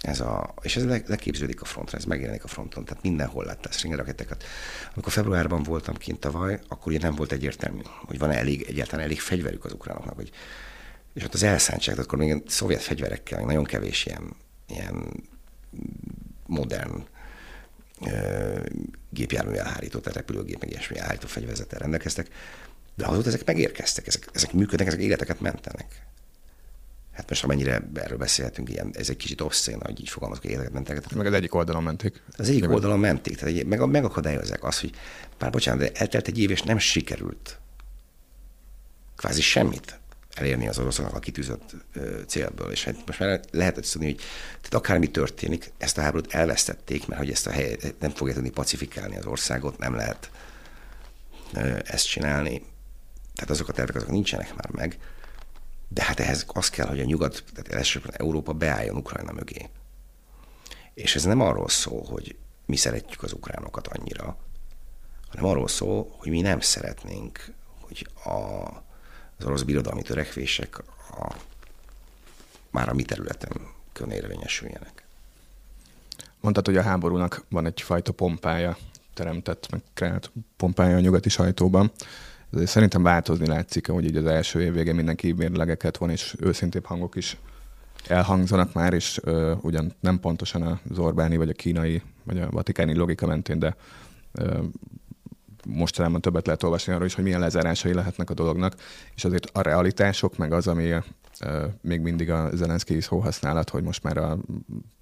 ez a, és ez leképződik a frontra, ez megjelenik a fronton, tehát mindenhol lett lesz rakétákat. Amikor februárban voltam kint tavaly, akkor ugye nem volt egyértelmű, hogy van-e elég, egyáltalán elég fegyverük az ukránoknak, hogy, és ott az elszántság, akkor még szovjet fegyverekkel, nagyon kevés ilyen, ilyen modern gépjármű elhárító, tehát repülőgép, meg ilyesmi elhárító fegyverzettel rendelkeztek, de azóta ezek megérkeztek, ezek, ezek működnek, ezek életeket mentenek. Hát most amennyire erről beszélhetünk, ilyen, ez egy kicsit obszén, hogy így fogalmazok, hogy életeket mentek. Meg az egyik oldalon menték. Az egyik Nyilván. oldalon menték, tehát egy, meg, megakadályozzák azt, hogy pár bocsánat, de eltelt egy év, és nem sikerült kvázi semmit elérni az oroszoknak a kitűzött célból. És hát most már lehet azt tudni, hogy tehát akármi történik, ezt a háborút elvesztették, mert hogy ezt a helyet nem fogja tudni pacifikálni az országot, nem lehet ezt csinálni. Tehát azok a tervek azok nincsenek már meg. De hát ehhez az kell, hogy a nyugat, tehát elsősorban Európa beálljon Ukrajna mögé. És ez nem arról szól, hogy mi szeretjük az ukránokat annyira, hanem arról szól, hogy mi nem szeretnénk, hogy a, az orosz birodalmi törekvések a, már a mi területen érvényesüljenek. Mondtad, hogy a háborúnak van egyfajta pompája, teremtett, meg kreált pompája a nyugati sajtóban. Ezért szerintem változni látszik, hogy így az első év végén mindenki mérlegeket van, és őszintébb hangok is elhangzanak már, és ö, ugyan nem pontosan az Orbáni, vagy a kínai, vagy a vatikáni logika mentén, de ö, mostanában többet lehet olvasni arról is, hogy milyen lezárásai lehetnek a dolognak, és azért a realitások, meg az, ami még mindig a Zelenszky szó használat, hogy most már a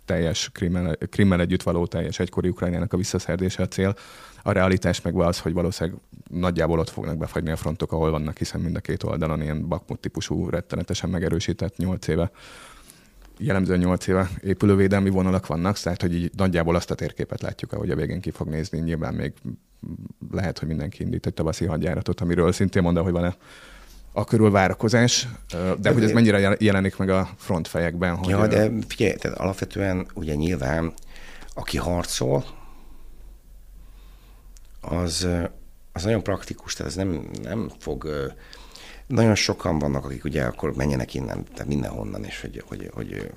teljes krimmel, krimmel együtt való teljes egykori Ukrajnának a visszaszerdése a cél, a realitás meg az, hogy valószínűleg nagyjából ott fognak befagyni a frontok, ahol vannak, hiszen mind a két oldalon ilyen Bakmut típusú rettenetesen megerősített nyolc éve jellemzően 8 éve épülővédelmi vonalak vannak, tehát hogy így nagyjából azt a térképet látjuk, ahogy a végén ki fog nézni. Nyilván még lehet, hogy mindenki indít egy tavaszi hadjáratot, amiről szintén mondta, hogy van-e a körül várakozás, de hogy ez mennyire jelenik meg a frontfejekben? Hogy ja, de figyelj, tehát alapvetően ugye nyilván aki harcol, az, az nagyon praktikus, tehát ez nem, nem fog nagyon sokan vannak, akik ugye akkor menjenek innen, tehát mindenhonnan, és hogy, hogy, hogy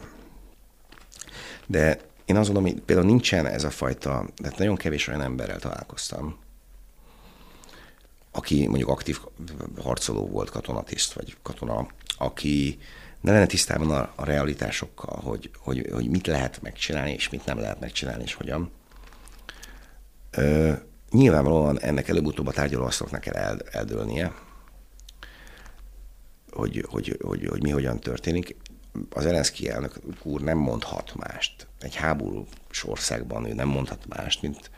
de én azt gondolom, hogy például nincsen ez a fajta, tehát nagyon kevés olyan emberrel találkoztam, aki mondjuk aktív harcoló volt, katonatiszt, vagy katona, aki ne lenne tisztában a, a realitásokkal, hogy, hogy, hogy mit lehet megcsinálni, és mit nem lehet megcsinálni, és hogyan. Ö, nyilvánvalóan ennek előbb-utóbb a tárgyalóasztaloknak kell el, eldőlnie, hogy, hogy, hogy, hogy mi hogyan történik. Az Elenszki elnök úr nem mondhat mást. Egy háborús országban ő nem mondhat mást, mint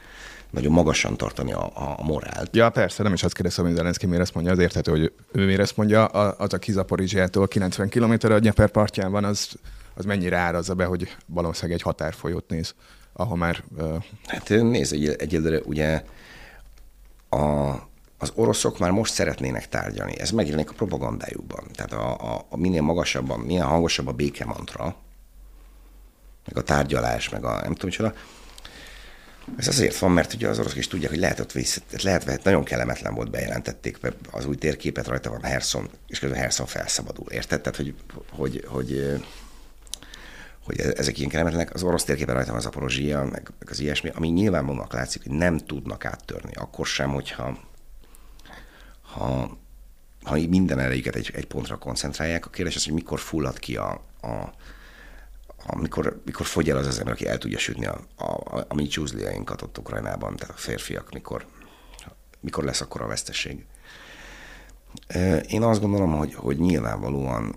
nagyon magasan tartani a, a morált. Ja, persze, nem is azt kérdezem, hogy Zelenszky miért ezt mondja, az érthető, hogy ő miért ezt mondja, az a Kizaporizsiától 90 km a Dnyeper partján van, az, az mennyire árazza be, hogy valószínűleg egy határfolyót néz, ahol már... Uh... Hát nézd, egy, egyelőre ugye a, az oroszok már most szeretnének tárgyalni. Ez megjelenik a propagandájukban. Tehát a, a, a minél magasabban, minél hangosabb a békemantra, meg a tárgyalás, meg a nem tudom csoda. Ez azért van, mert ugye az oroszok is tudják, hogy lehet ott vissza, lehet, hogy nagyon kellemetlen volt, bejelentették az új térképet, rajta van Herson, és közben Herson felszabadul. Érted? Tehát, hogy, hogy, hogy, hogy ezek ilyen kellemetlenek. Az orosz térképen rajta van az Aporozsia, meg, meg az ilyesmi, ami nyilvánvalóan látszik, hogy nem tudnak áttörni. Akkor sem, hogyha ha, ha minden erejüket egy, egy pontra koncentrálják, a kérdés az, hogy mikor fullad ki a, a amikor, mikor fogy el az az ember, aki el tudja sütni a, a, a, a mi csúzliainkat ott Ukrajnában, tehát a férfiak, mikor, mikor lesz akkor a veszteség. Én azt gondolom, hogy, hogy nyilvánvalóan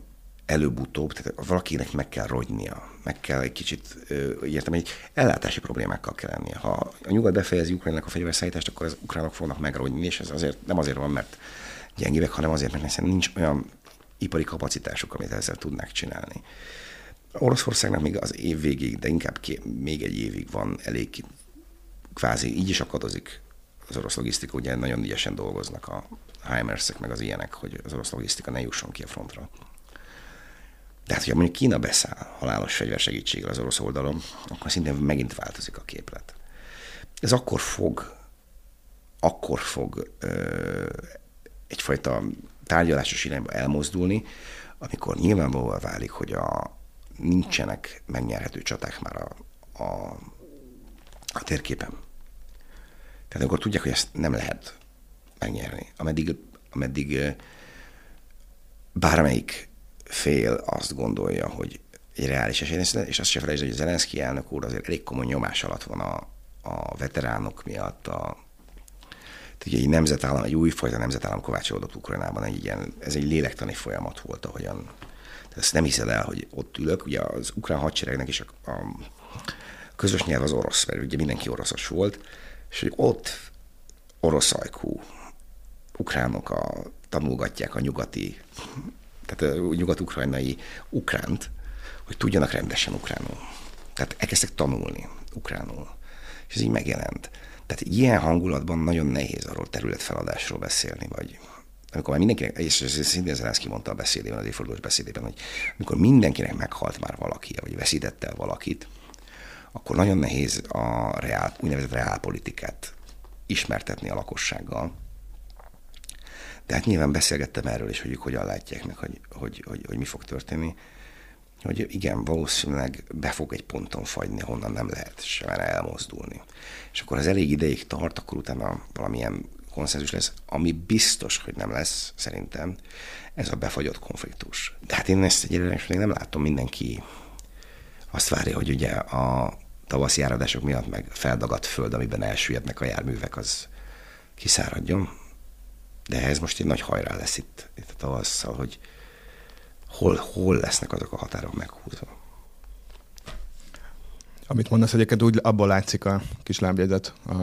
előbb-utóbb, tehát valakinek meg kell rogynia, meg kell egy kicsit, értem, egy ellátási problémákkal kell lennie. Ha a nyugat befejezi Ukrajnának a fegyverszállítást, akkor az ukránok fognak megrogyni, és ez azért nem azért van, mert gyengévek, hanem azért, mert nincs olyan ipari kapacitásuk, amit ezzel tudnák csinálni. Oroszországnak még az év végig, de inkább ké, még egy évig van elég kvázi, így is akadozik az orosz logisztika, ugye nagyon ügyesen dolgoznak a himers meg az ilyenek, hogy az orosz logisztika ne jusson ki a frontra. Tehát, hogyha mondjuk Kína beszáll halálos fegyversegítségre az orosz oldalon, akkor szintén megint változik a képlet. Ez akkor fog, akkor fog ö, egyfajta tárgyalásos irányba elmozdulni, amikor nyilvánvalóan válik, hogy a, nincsenek megnyerhető csaták már a, a, a térképen. Tehát akkor tudják, hogy ezt nem lehet megnyerni. Ameddig, ameddig bármelyik fél azt gondolja, hogy egy reális esély, és azt se felejtsd, hogy Zelenszky elnök úr azért elég komoly nyomás alatt van a, a veteránok miatt, a, egy nemzetállam, egy újfajta nemzetállam kovácsolódott Ukrajnában, egy ilyen, ez egy lélektani folyamat volt, ahogyan ezt nem hiszed el, hogy ott ülök, ugye az ukrán hadseregnek is a, a közös nyelv az orosz, mert ugye mindenki oroszos volt, és hogy ott orosz ajkú ukránok a, tanulgatják a nyugati tehát nyugat-ukrajnai ukránt, hogy tudjanak rendesen ukránul. Tehát elkezdtek tanulni ukránul. És ez így megjelent. Tehát ilyen hangulatban nagyon nehéz arról területfeladásról beszélni, vagy amikor már mindenkinek, és szintén Zelenszky mondta a beszédében, az évfordulós beszédében, hogy amikor mindenkinek meghalt már valaki, vagy veszítette el valakit, akkor nagyon nehéz a reál, úgynevezett reálpolitikát ismertetni a lakossággal. De hát nyilván beszélgettem erről is, hogy ők hogyan látják meg, hogy, hogy, hogy, hogy mi fog történni. Hogy igen, valószínűleg be fog egy ponton fagyni, honnan nem lehet sem elmozdulni. És akkor az elég ideig tart, akkor utána valamilyen konszenzus lesz, ami biztos, hogy nem lesz, szerintem, ez a befagyott konfliktus. De hát én ezt egyelőre még nem látom, mindenki azt várja, hogy ugye a tavaszi áradások miatt meg feldagadt föld, amiben elsüllyednek a járművek, az kiszáradjon. De ez most egy nagy hajrá lesz itt, itt a tavasszal, hogy hol, hol lesznek azok a határok meghúzva. Amit mondasz egyébként, úgy abból látszik a kis lábjegyzet a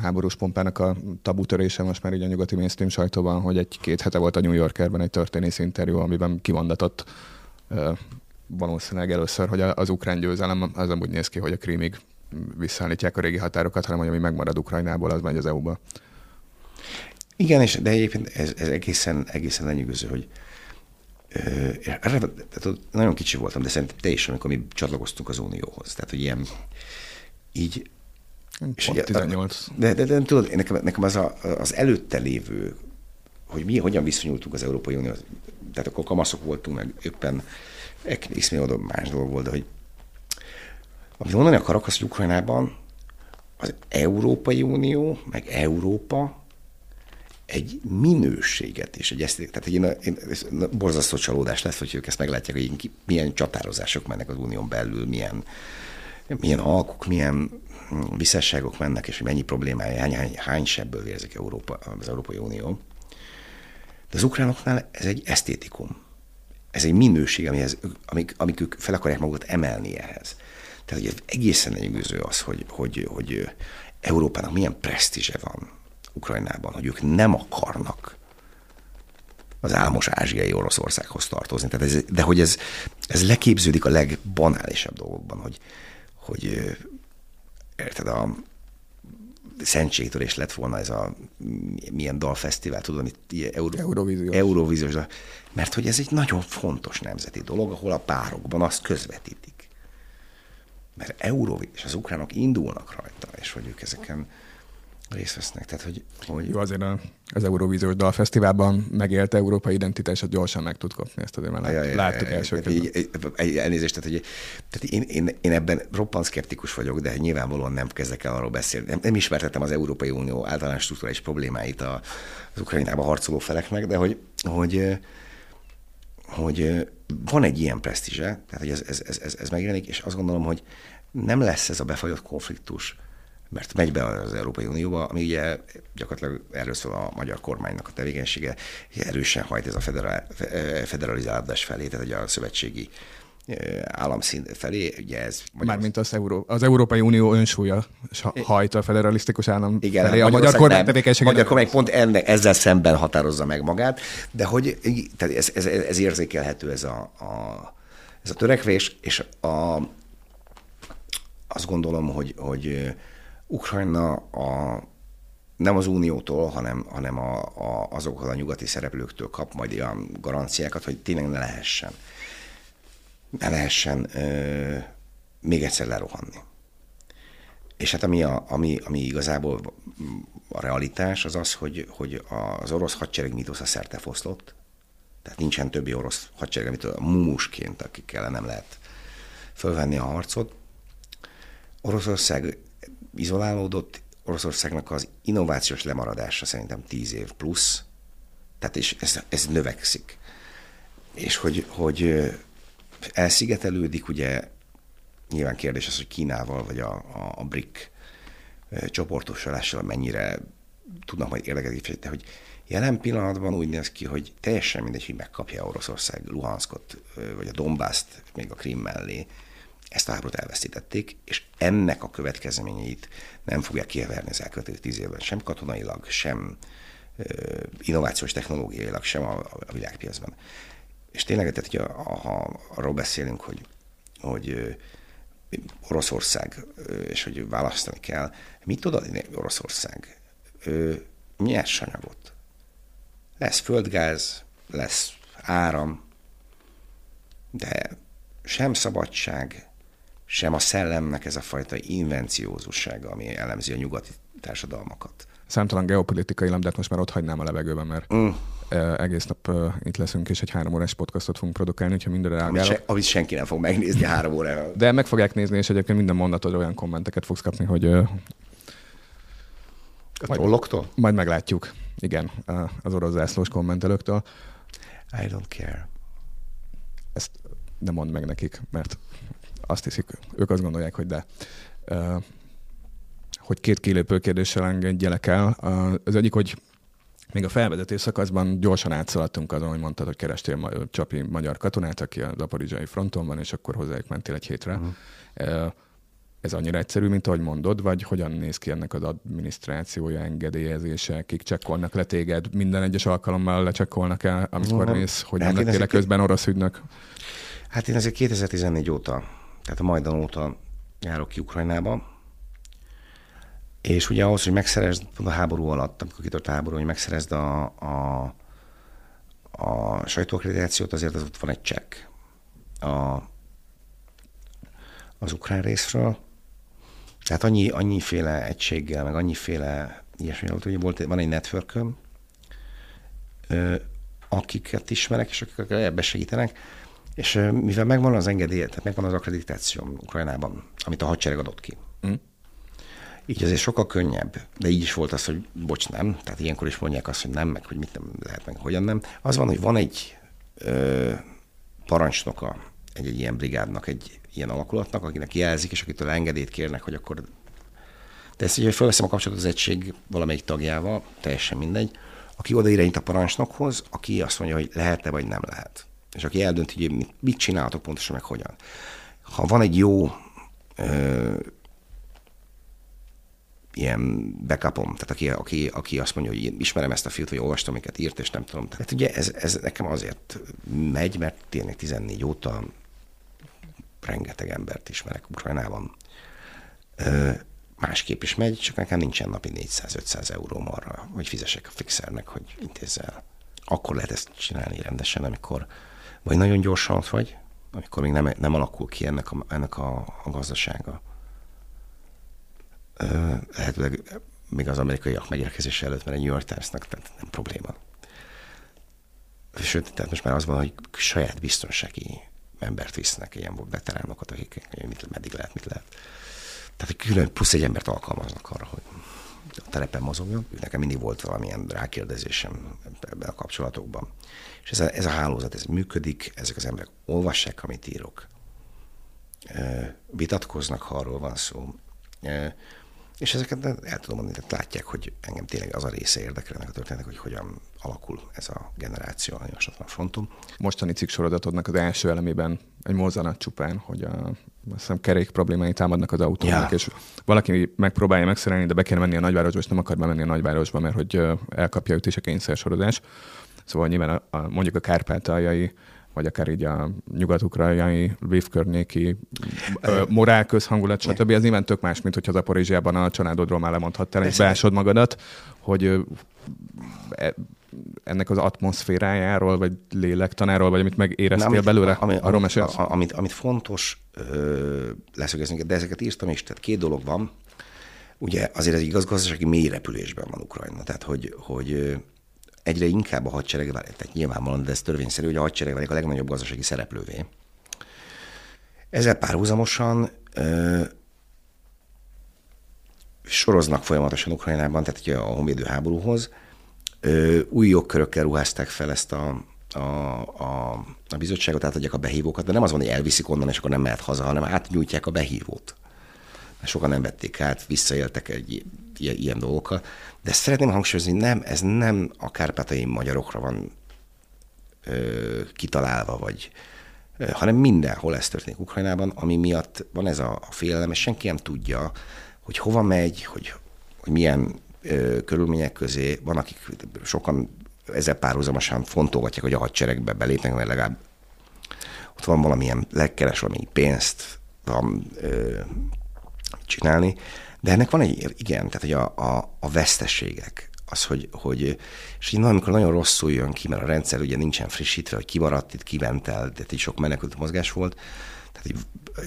háborús pompának a tabutörése most már így a nyugati mainstream sajtóban, hogy egy-két hete volt a New Yorkerben egy történész interjú, amiben kimondatott valószínűleg először, hogy az ukrán győzelem az nem úgy néz ki, hogy a krímig visszaállítják a régi határokat, hanem hogy ami megmarad Ukrajnából, az megy az EU-ba. Igen, és de egyébként ez, ez egészen, egészen lenyűgöző, hogy tehát nagyon kicsi voltam, de szerintem te is, amikor mi csatlakoztunk az Unióhoz. Tehát, hogy ilyen így és ugye, 18. De, de, de, de tudod, nekem, nekem az, a, az előtte lévő, hogy mi hogyan viszonyultunk az Európai Unió, tehát akkor kamaszok voltunk, meg éppen oda más dolog volt, de hogy amit mondani akarok, az, hogy Ukrajnában az Európai Unió, meg Európa egy minőséget és egy eszték. Tehát én, én borzasztó csalódás lesz, hogy ők ezt meglátják, hogy milyen csatározások mennek az unión belül, milyen, milyen alkuk, milyen visszásságok mennek, és mennyi problémája, hány, hány, hány sebből vérzik Európa, az Európai Unió. De az ukránoknál ez egy esztétikum. Ez egy minőség, amihez, amik, amik ők fel akarják magukat emelni ehhez. Tehát hogy egészen lenyűgöző az, hogy, hogy, hogy Európának milyen presztízse van Ukrajnában, hogy ők nem akarnak az álmos ázsiai Oroszországhoz tartozni. Tehát ez, de hogy ez, ez leképződik a legbanálisabb dolgokban, hogy, hogy érted, a szentségtörés lett volna ez a milyen dalfesztivál, tudod, itt Euró, Eurovíziós. Eurovíziós. Mert hogy ez egy nagyon fontos nemzeti dolog, ahol a párokban azt közvetítik. Mert Eurovíziós, és az ukránok indulnak rajta, és hogy ők ezeken részt vesznek. Tehát, hogy, hogy... Jó, azért a, az Eurovíziós Dalfesztiválban megélt európai identitásot gyorsan meg tud kapni, ezt azért már lát, ja, láttuk ja, első Elnézést, tehát, hogy, tehát én, én, én, ebben roppant szkeptikus vagyok, de nyilvánvalóan nem kezdek el arról beszélni. Nem, nem ismertettem az Európai Unió általános struktúrális problémáit a, az Ukrajnában harcoló feleknek, de hogy, hogy hogy van egy ilyen presztízse, tehát hogy ez, ez, ez, ez megjelenik, és azt gondolom, hogy nem lesz ez a befagyott konfliktus mert megy be az Európai Unióba, ami ugye gyakorlatilag erről szól a magyar kormánynak a tevékenysége, erősen hajt ez a federal, federalizálódás felé, tehát ugye a szövetségi államszint felé, ugye ez... Mármint az, Euró, az Európai Unió önsúlya hajt a federalisztikus állam Igen, felé. A magyar kormány tevékenysége... Magyar kormány pont enne, ezzel szemben határozza meg magát, de hogy tehát ez, ez, ez érzékelhető ez a, a, ez a törekvés, és a, azt gondolom, hogy, hogy Ukrajna a, nem az Uniótól, hanem, hanem a, a, azoktól a nyugati szereplőktől kap majd olyan garanciákat, hogy tényleg ne lehessen, ne lehessen ö, még egyszer lerohanni. És hát ami, a, ami, ami igazából a realitás, az az, hogy, hogy az orosz hadsereg mitosza szerte foszlott, tehát nincsen többi orosz hadsereg, amit a mumusként, akikkel nem lehet fölvenni a harcot. Oroszország izolálódott, Oroszországnak az innovációs lemaradása szerintem 10 év plusz, tehát és ez, ez növekszik. És hogy, hogy elszigetelődik, ugye nyilván kérdés az, hogy Kínával vagy a, a, a BRIC csoportosulással mennyire tudnak majd érdekelni, de hogy jelen pillanatban úgy néz ki, hogy teljesen mindegy, hogy megkapja Oroszország Luhanskot, vagy a Dombászt még a Krim mellé, ezt a háborút elveszítették, és ennek a következményeit nem fogják kiheverni az elkövetkező tíz évben, sem katonailag, sem innovációs technológiailag, sem a, a világpiacban. és tényleg, tehát, hogy ha arról beszélünk, hogy, hogy Oroszország, és hogy választani kell, mit tud adni Oroszország? Nyersanyagot. Lesz földgáz, lesz áram, de sem szabadság, sem a szellemnek ez a fajta invenciózussága, ami elemzi a nyugati társadalmakat. Számtalan geopolitikai lambdát most már ott hagynám a levegőben, mert mm. egész nap itt leszünk, és egy három órás podcastot fogunk produkálni, hogyha minden reagálok. Amit, se, amit senki nem fog megnézni három órára. De meg fogják nézni, és egyébként minden mondatod olyan kommenteket fogsz kapni, hogy a majd, trolloktól? Majd meglátjuk. Igen, az orosz zászlós kommentelőktől. I don't care. Ezt nem mond meg nekik, mert azt hiszik, ők azt gondolják, hogy de. Hogy két kilépő kérdéssel engedjelek el. Az egyik, hogy még a felvezető szakaszban gyorsan átszaladtunk azon, hogy mondtad, hogy kerestél csapi magyar katonát, aki a zaporizsai fronton van, és akkor hozzájuk mentél egy hétre. Uh-huh. Ez annyira egyszerű, mint ahogy mondod, vagy hogyan néz ki ennek az adminisztrációja, engedélyezése, kik csekkolnak le téged, minden egyes alkalommal lecsekkolnak el, amikor uh-huh. mész, hogy hát nem lettél közben orosz ügynök? Hát én ezért 2014 óta, tehát a Majdan óta járok ki Ukrajnába, és ugye ahhoz, hogy megszerezd a háború alatt, amikor kitört a háború, hogy megszerezd a, a, a sajtóakkreditációt, azért az ott van egy csekk a, az ukrán részről. Tehát annyi, annyiféle egységgel, meg annyiféle ilyesmi volt, hogy volt, van egy networköm, akiket ismerek, és akik ebbe segítenek, és mivel megvan az engedély, tehát megvan az akkreditáció Ukrajnában, amit a hadsereg adott ki, mm. így azért sokkal könnyebb, de így is volt az, hogy bocs, nem, tehát ilyenkor is mondják azt, hogy nem, meg hogy mit nem lehet, meg hogyan nem. Az van, hogy van egy ö, parancsnoka egy, egy ilyen brigádnak, egy ilyen alakulatnak, akinek jelzik, és akitől engedélyt kérnek, hogy akkor de ezt, hogy felveszem a kapcsolatot az egység valamelyik tagjával, teljesen mindegy, aki oda irányít a parancsnokhoz, aki azt mondja, hogy lehet-e vagy nem lehet és aki eldönti, hogy mit, mit csináltok pontosan, meg hogyan. Ha van egy jó ö, ilyen backupom, tehát aki, aki, aki azt mondja, hogy ismerem ezt a fiút, vagy olvastam, amiket írt, és nem tudom. Tehát ugye ez, ez nekem azért megy, mert tényleg 14 óta rengeteg embert ismerek Ukrajnában. Ö, másképp is megy, csak nekem nincsen napi 400-500 euróm arra, hogy fizesek a fixernek, hogy intézze el. Akkor lehet ezt csinálni rendesen, amikor vagy nagyon gyorsan ott vagy, amikor még nem, nem alakul ki ennek a, ennek a, a gazdasága. lehetőleg még az amerikaiak megérkezése előtt, mert egy New York Times-nak tehát nem probléma. Sőt, tehát most már az van, hogy saját biztonsági embert visznek, ilyen veteránokat, akik mit, meddig lehet, mit lehet. Tehát egy külön plusz egy embert alkalmaznak arra, hogy a terepen mozogjon. Nekem mindig volt valamilyen rákérdezésem ebben a kapcsolatokban. És ez a, ez a hálózat, ez működik, ezek az emberek olvassák, amit írok, vitatkoznak, ha arról van szó. És ezeket el tudom mondani, tehát látják, hogy engem tényleg az a része érdekel ennek a történetnek, hogy hogyan alakul ez a generáció a a fronton. Mostani cikk sorodatodnak az első elemében egy mozzanat csupán, hogy a azt hiszem kerék problémái támadnak az autónak, ja. és valaki megpróbálja megszerelni, de be kell menni a nagyvárosba, és nem akar bemenni a nagyvárosba, mert hogy elkapja őt is a kényszersorozás. Szóval nyilván a, a, mondjuk a kárpátaljai vagy akár így a nyugat-ukrajnai, Lviv környéki morál közhangulat, stb. Ez nyilván tök más, mint hogyha Zaporizsiában a családodról már lemondhattál, egy beásod magadat, hogy e, ennek az atmoszférájáról, vagy lélektanáról, vagy amit megéreztél amit, belőle? Ami, arról amit, amit, amit fontos ö, de ezeket írtam is, tehát két dolog van. Ugye azért ez igaz gazdasági mély repülésben van Ukrajna, tehát hogy, hogy egyre inkább a hadsereg válik, tehát nyilvánvalóan, de ez törvényszerű, hogy a hadsereg válik a legnagyobb gazdasági szereplővé. Ezzel párhuzamosan ö, soroznak folyamatosan Ukrajnában, tehát ugye a honvédő háborúhoz, ö, új jogkörökkel ruházták fel ezt a, a, a, a bizottságot, átadják a behívókat, de nem az van, hogy elviszik onnan, és akkor nem mehet haza, hanem átnyújtják a behívót. Sokan nem vették át, visszaéltek egy ilyen, ilyen dolgokkal. De szeretném hangsúlyozni, nem, ez nem a kárpátai magyarokra van ö, kitalálva, vagy ö, hanem mindenhol ez történik Ukrajnában, ami miatt van ez a, a félelem, és senki nem tudja, hogy hova megy, hogy, hogy milyen ö, körülmények közé van, akik sokan ezzel párhuzamosan fontolgatják, hogy a hadseregbe belépnek, mert legalább ott van valamilyen, legkeres valami pénzt van ö, csinálni, de ennek van egy, igen, tehát hogy a, a, a veszteségek, az, hogy, hogy és így amikor nagyon rosszul jön ki, mert a rendszer ugye nincsen frissítve, hogy kimaradt, itt kiment el, tehát így sok menekült mozgás volt, tehát így,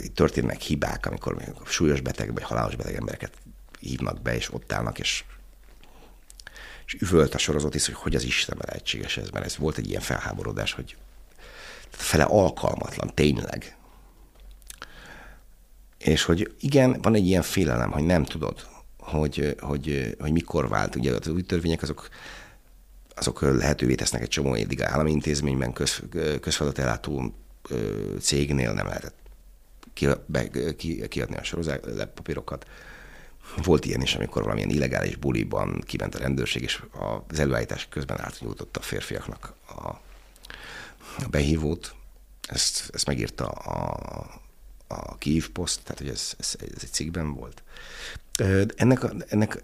így történnek hibák, amikor még súlyos beteg vagy halálos beteg embereket hívnak be, és ott állnak, és és üvölt a sorozat is, hogy hogy az Istenben lehetséges ez, mert ez volt egy ilyen felháborodás, hogy fele alkalmatlan, tényleg. És hogy igen, van egy ilyen félelem, hogy nem tudod, hogy, hogy, hogy mikor vált. Ugye az új törvények azok, azok lehetővé tesznek egy csomó eddig állami intézményben, köz, közfeladatellátó cégnél nem lehetett ki, be, ki, kiadni a sorozat papírokat. Volt ilyen is, amikor valamilyen illegális buliban kiment a rendőrség, és az előállítás közben átnyújtotta a férfiaknak a, a behívót. Ezt, ezt megírta a, a Kiev Post, tehát hogy ez, ez, ez egy cikkben volt. Ennek, ennek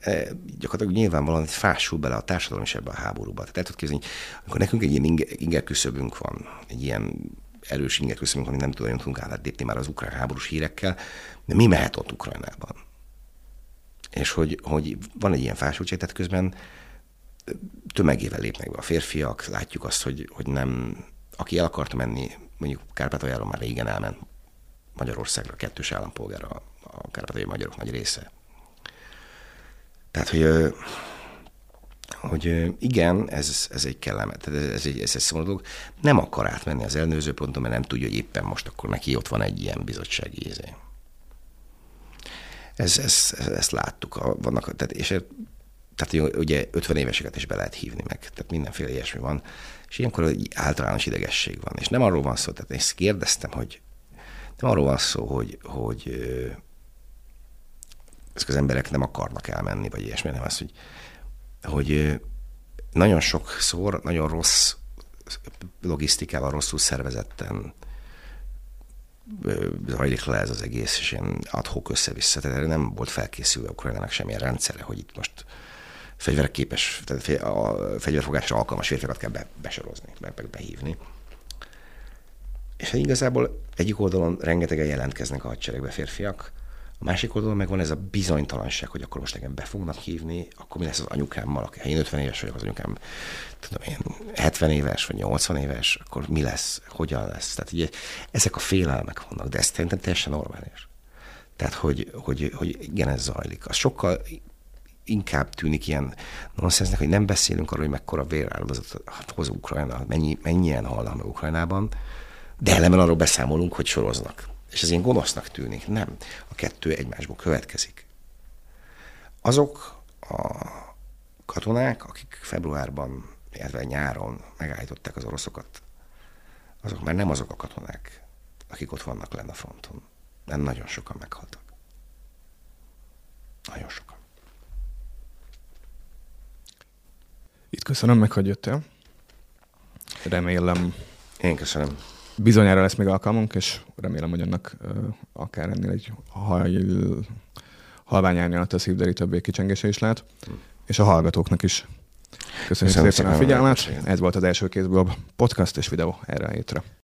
gyakorlatilag nyilvánvalóan fásul bele a társadalom is ebbe a háborúba. Tehát el tudod képzelni, amikor nekünk egy ilyen inger, inger küszöbünk van, egy ilyen erős inger küszöbünk, amit nem tudom, tudunk átlépni már az ukrán háborús hírekkel, de mi mehet ott Ukrajnában? És hogy, hogy van egy ilyen fásultság, tehát közben tömegével lépnek be a férfiak, látjuk azt, hogy, hogy nem, aki el akart menni, mondjuk Kárpátaljáról már régen elment Magyarországra, kettős állampolgára a kárpátaljai magyarok nagy része. Tehát, hogy, hogy igen, ez, ez egy kellemet, ez egy, ez egy szomorú dolog. Nem akar átmenni az elnőző ponton, mert nem tudja, hogy éppen most akkor neki ott van egy ilyen bizottsági ézé. Ez, ez, ezt láttuk. Vannak, tehát, és tehát ugye 50 éveseket is be lehet hívni meg, tehát mindenféle ilyesmi van, és ilyenkor egy általános idegesség van. És nem arról van szó, tehát ezt kérdeztem, hogy arról van szó, hogy, hogy ezek az emberek nem akarnak elmenni, vagy ilyesmi, nem az, hogy, hogy nagyon sokszor nagyon rossz logisztikával, rosszul szervezetten zajlik le ez az egész, és ilyen adhok össze-vissza. Tehát erre nem volt felkészülve Ukrajnának semmilyen rendszere, hogy itt most fegyverképes, tehát a fegyverfogásra alkalmas férfiakat kell be, besorozni, be, be, behívni. És hát igazából egyik oldalon rengetegen jelentkeznek a hadseregbe férfiak, a másik oldalon meg van ez a bizonytalanság, hogy akkor most engem be fognak hívni, akkor mi lesz az anyukámmal, ha én 50 éves vagyok, az anyukám, tudom én, 70 éves vagy 80 éves, akkor mi lesz, hogyan lesz. Tehát ugye ezek a félelmek vannak, de ez szerintem teljesen normális. Tehát, hogy, hogy, hogy igen, ez zajlik. Az sokkal inkább tűnik ilyen nonsensznek, hogy nem beszélünk arról, hogy mekkora véráldozatot hoz Ukrajna, mennyi, mennyien halnak meg Ukrajnában, de ellenben arról beszámolunk, hogy soroznak. És ez ilyen gonosznak tűnik. Nem. A kettő egymásból következik. Azok a katonák, akik februárban, illetve nyáron megállították az oroszokat, azok már nem azok a katonák, akik ott vannak lenne a fronton. Nem nagyon sokan meghaltak. Nagyon sokan. Itt köszönöm meg, hogy jöttél. Remélem. Én köszönöm. Bizonyára lesz még alkalmunk, és remélem, hogy annak uh, akár ennél egy hajl, halvány árnyalat a szívderítőbbé kicsengése is lehet. Hm. És a hallgatóknak is. Köszönjük Köszönöm szépen a figyelmet. Ez volt az első kézből podcast és videó erre a hétre.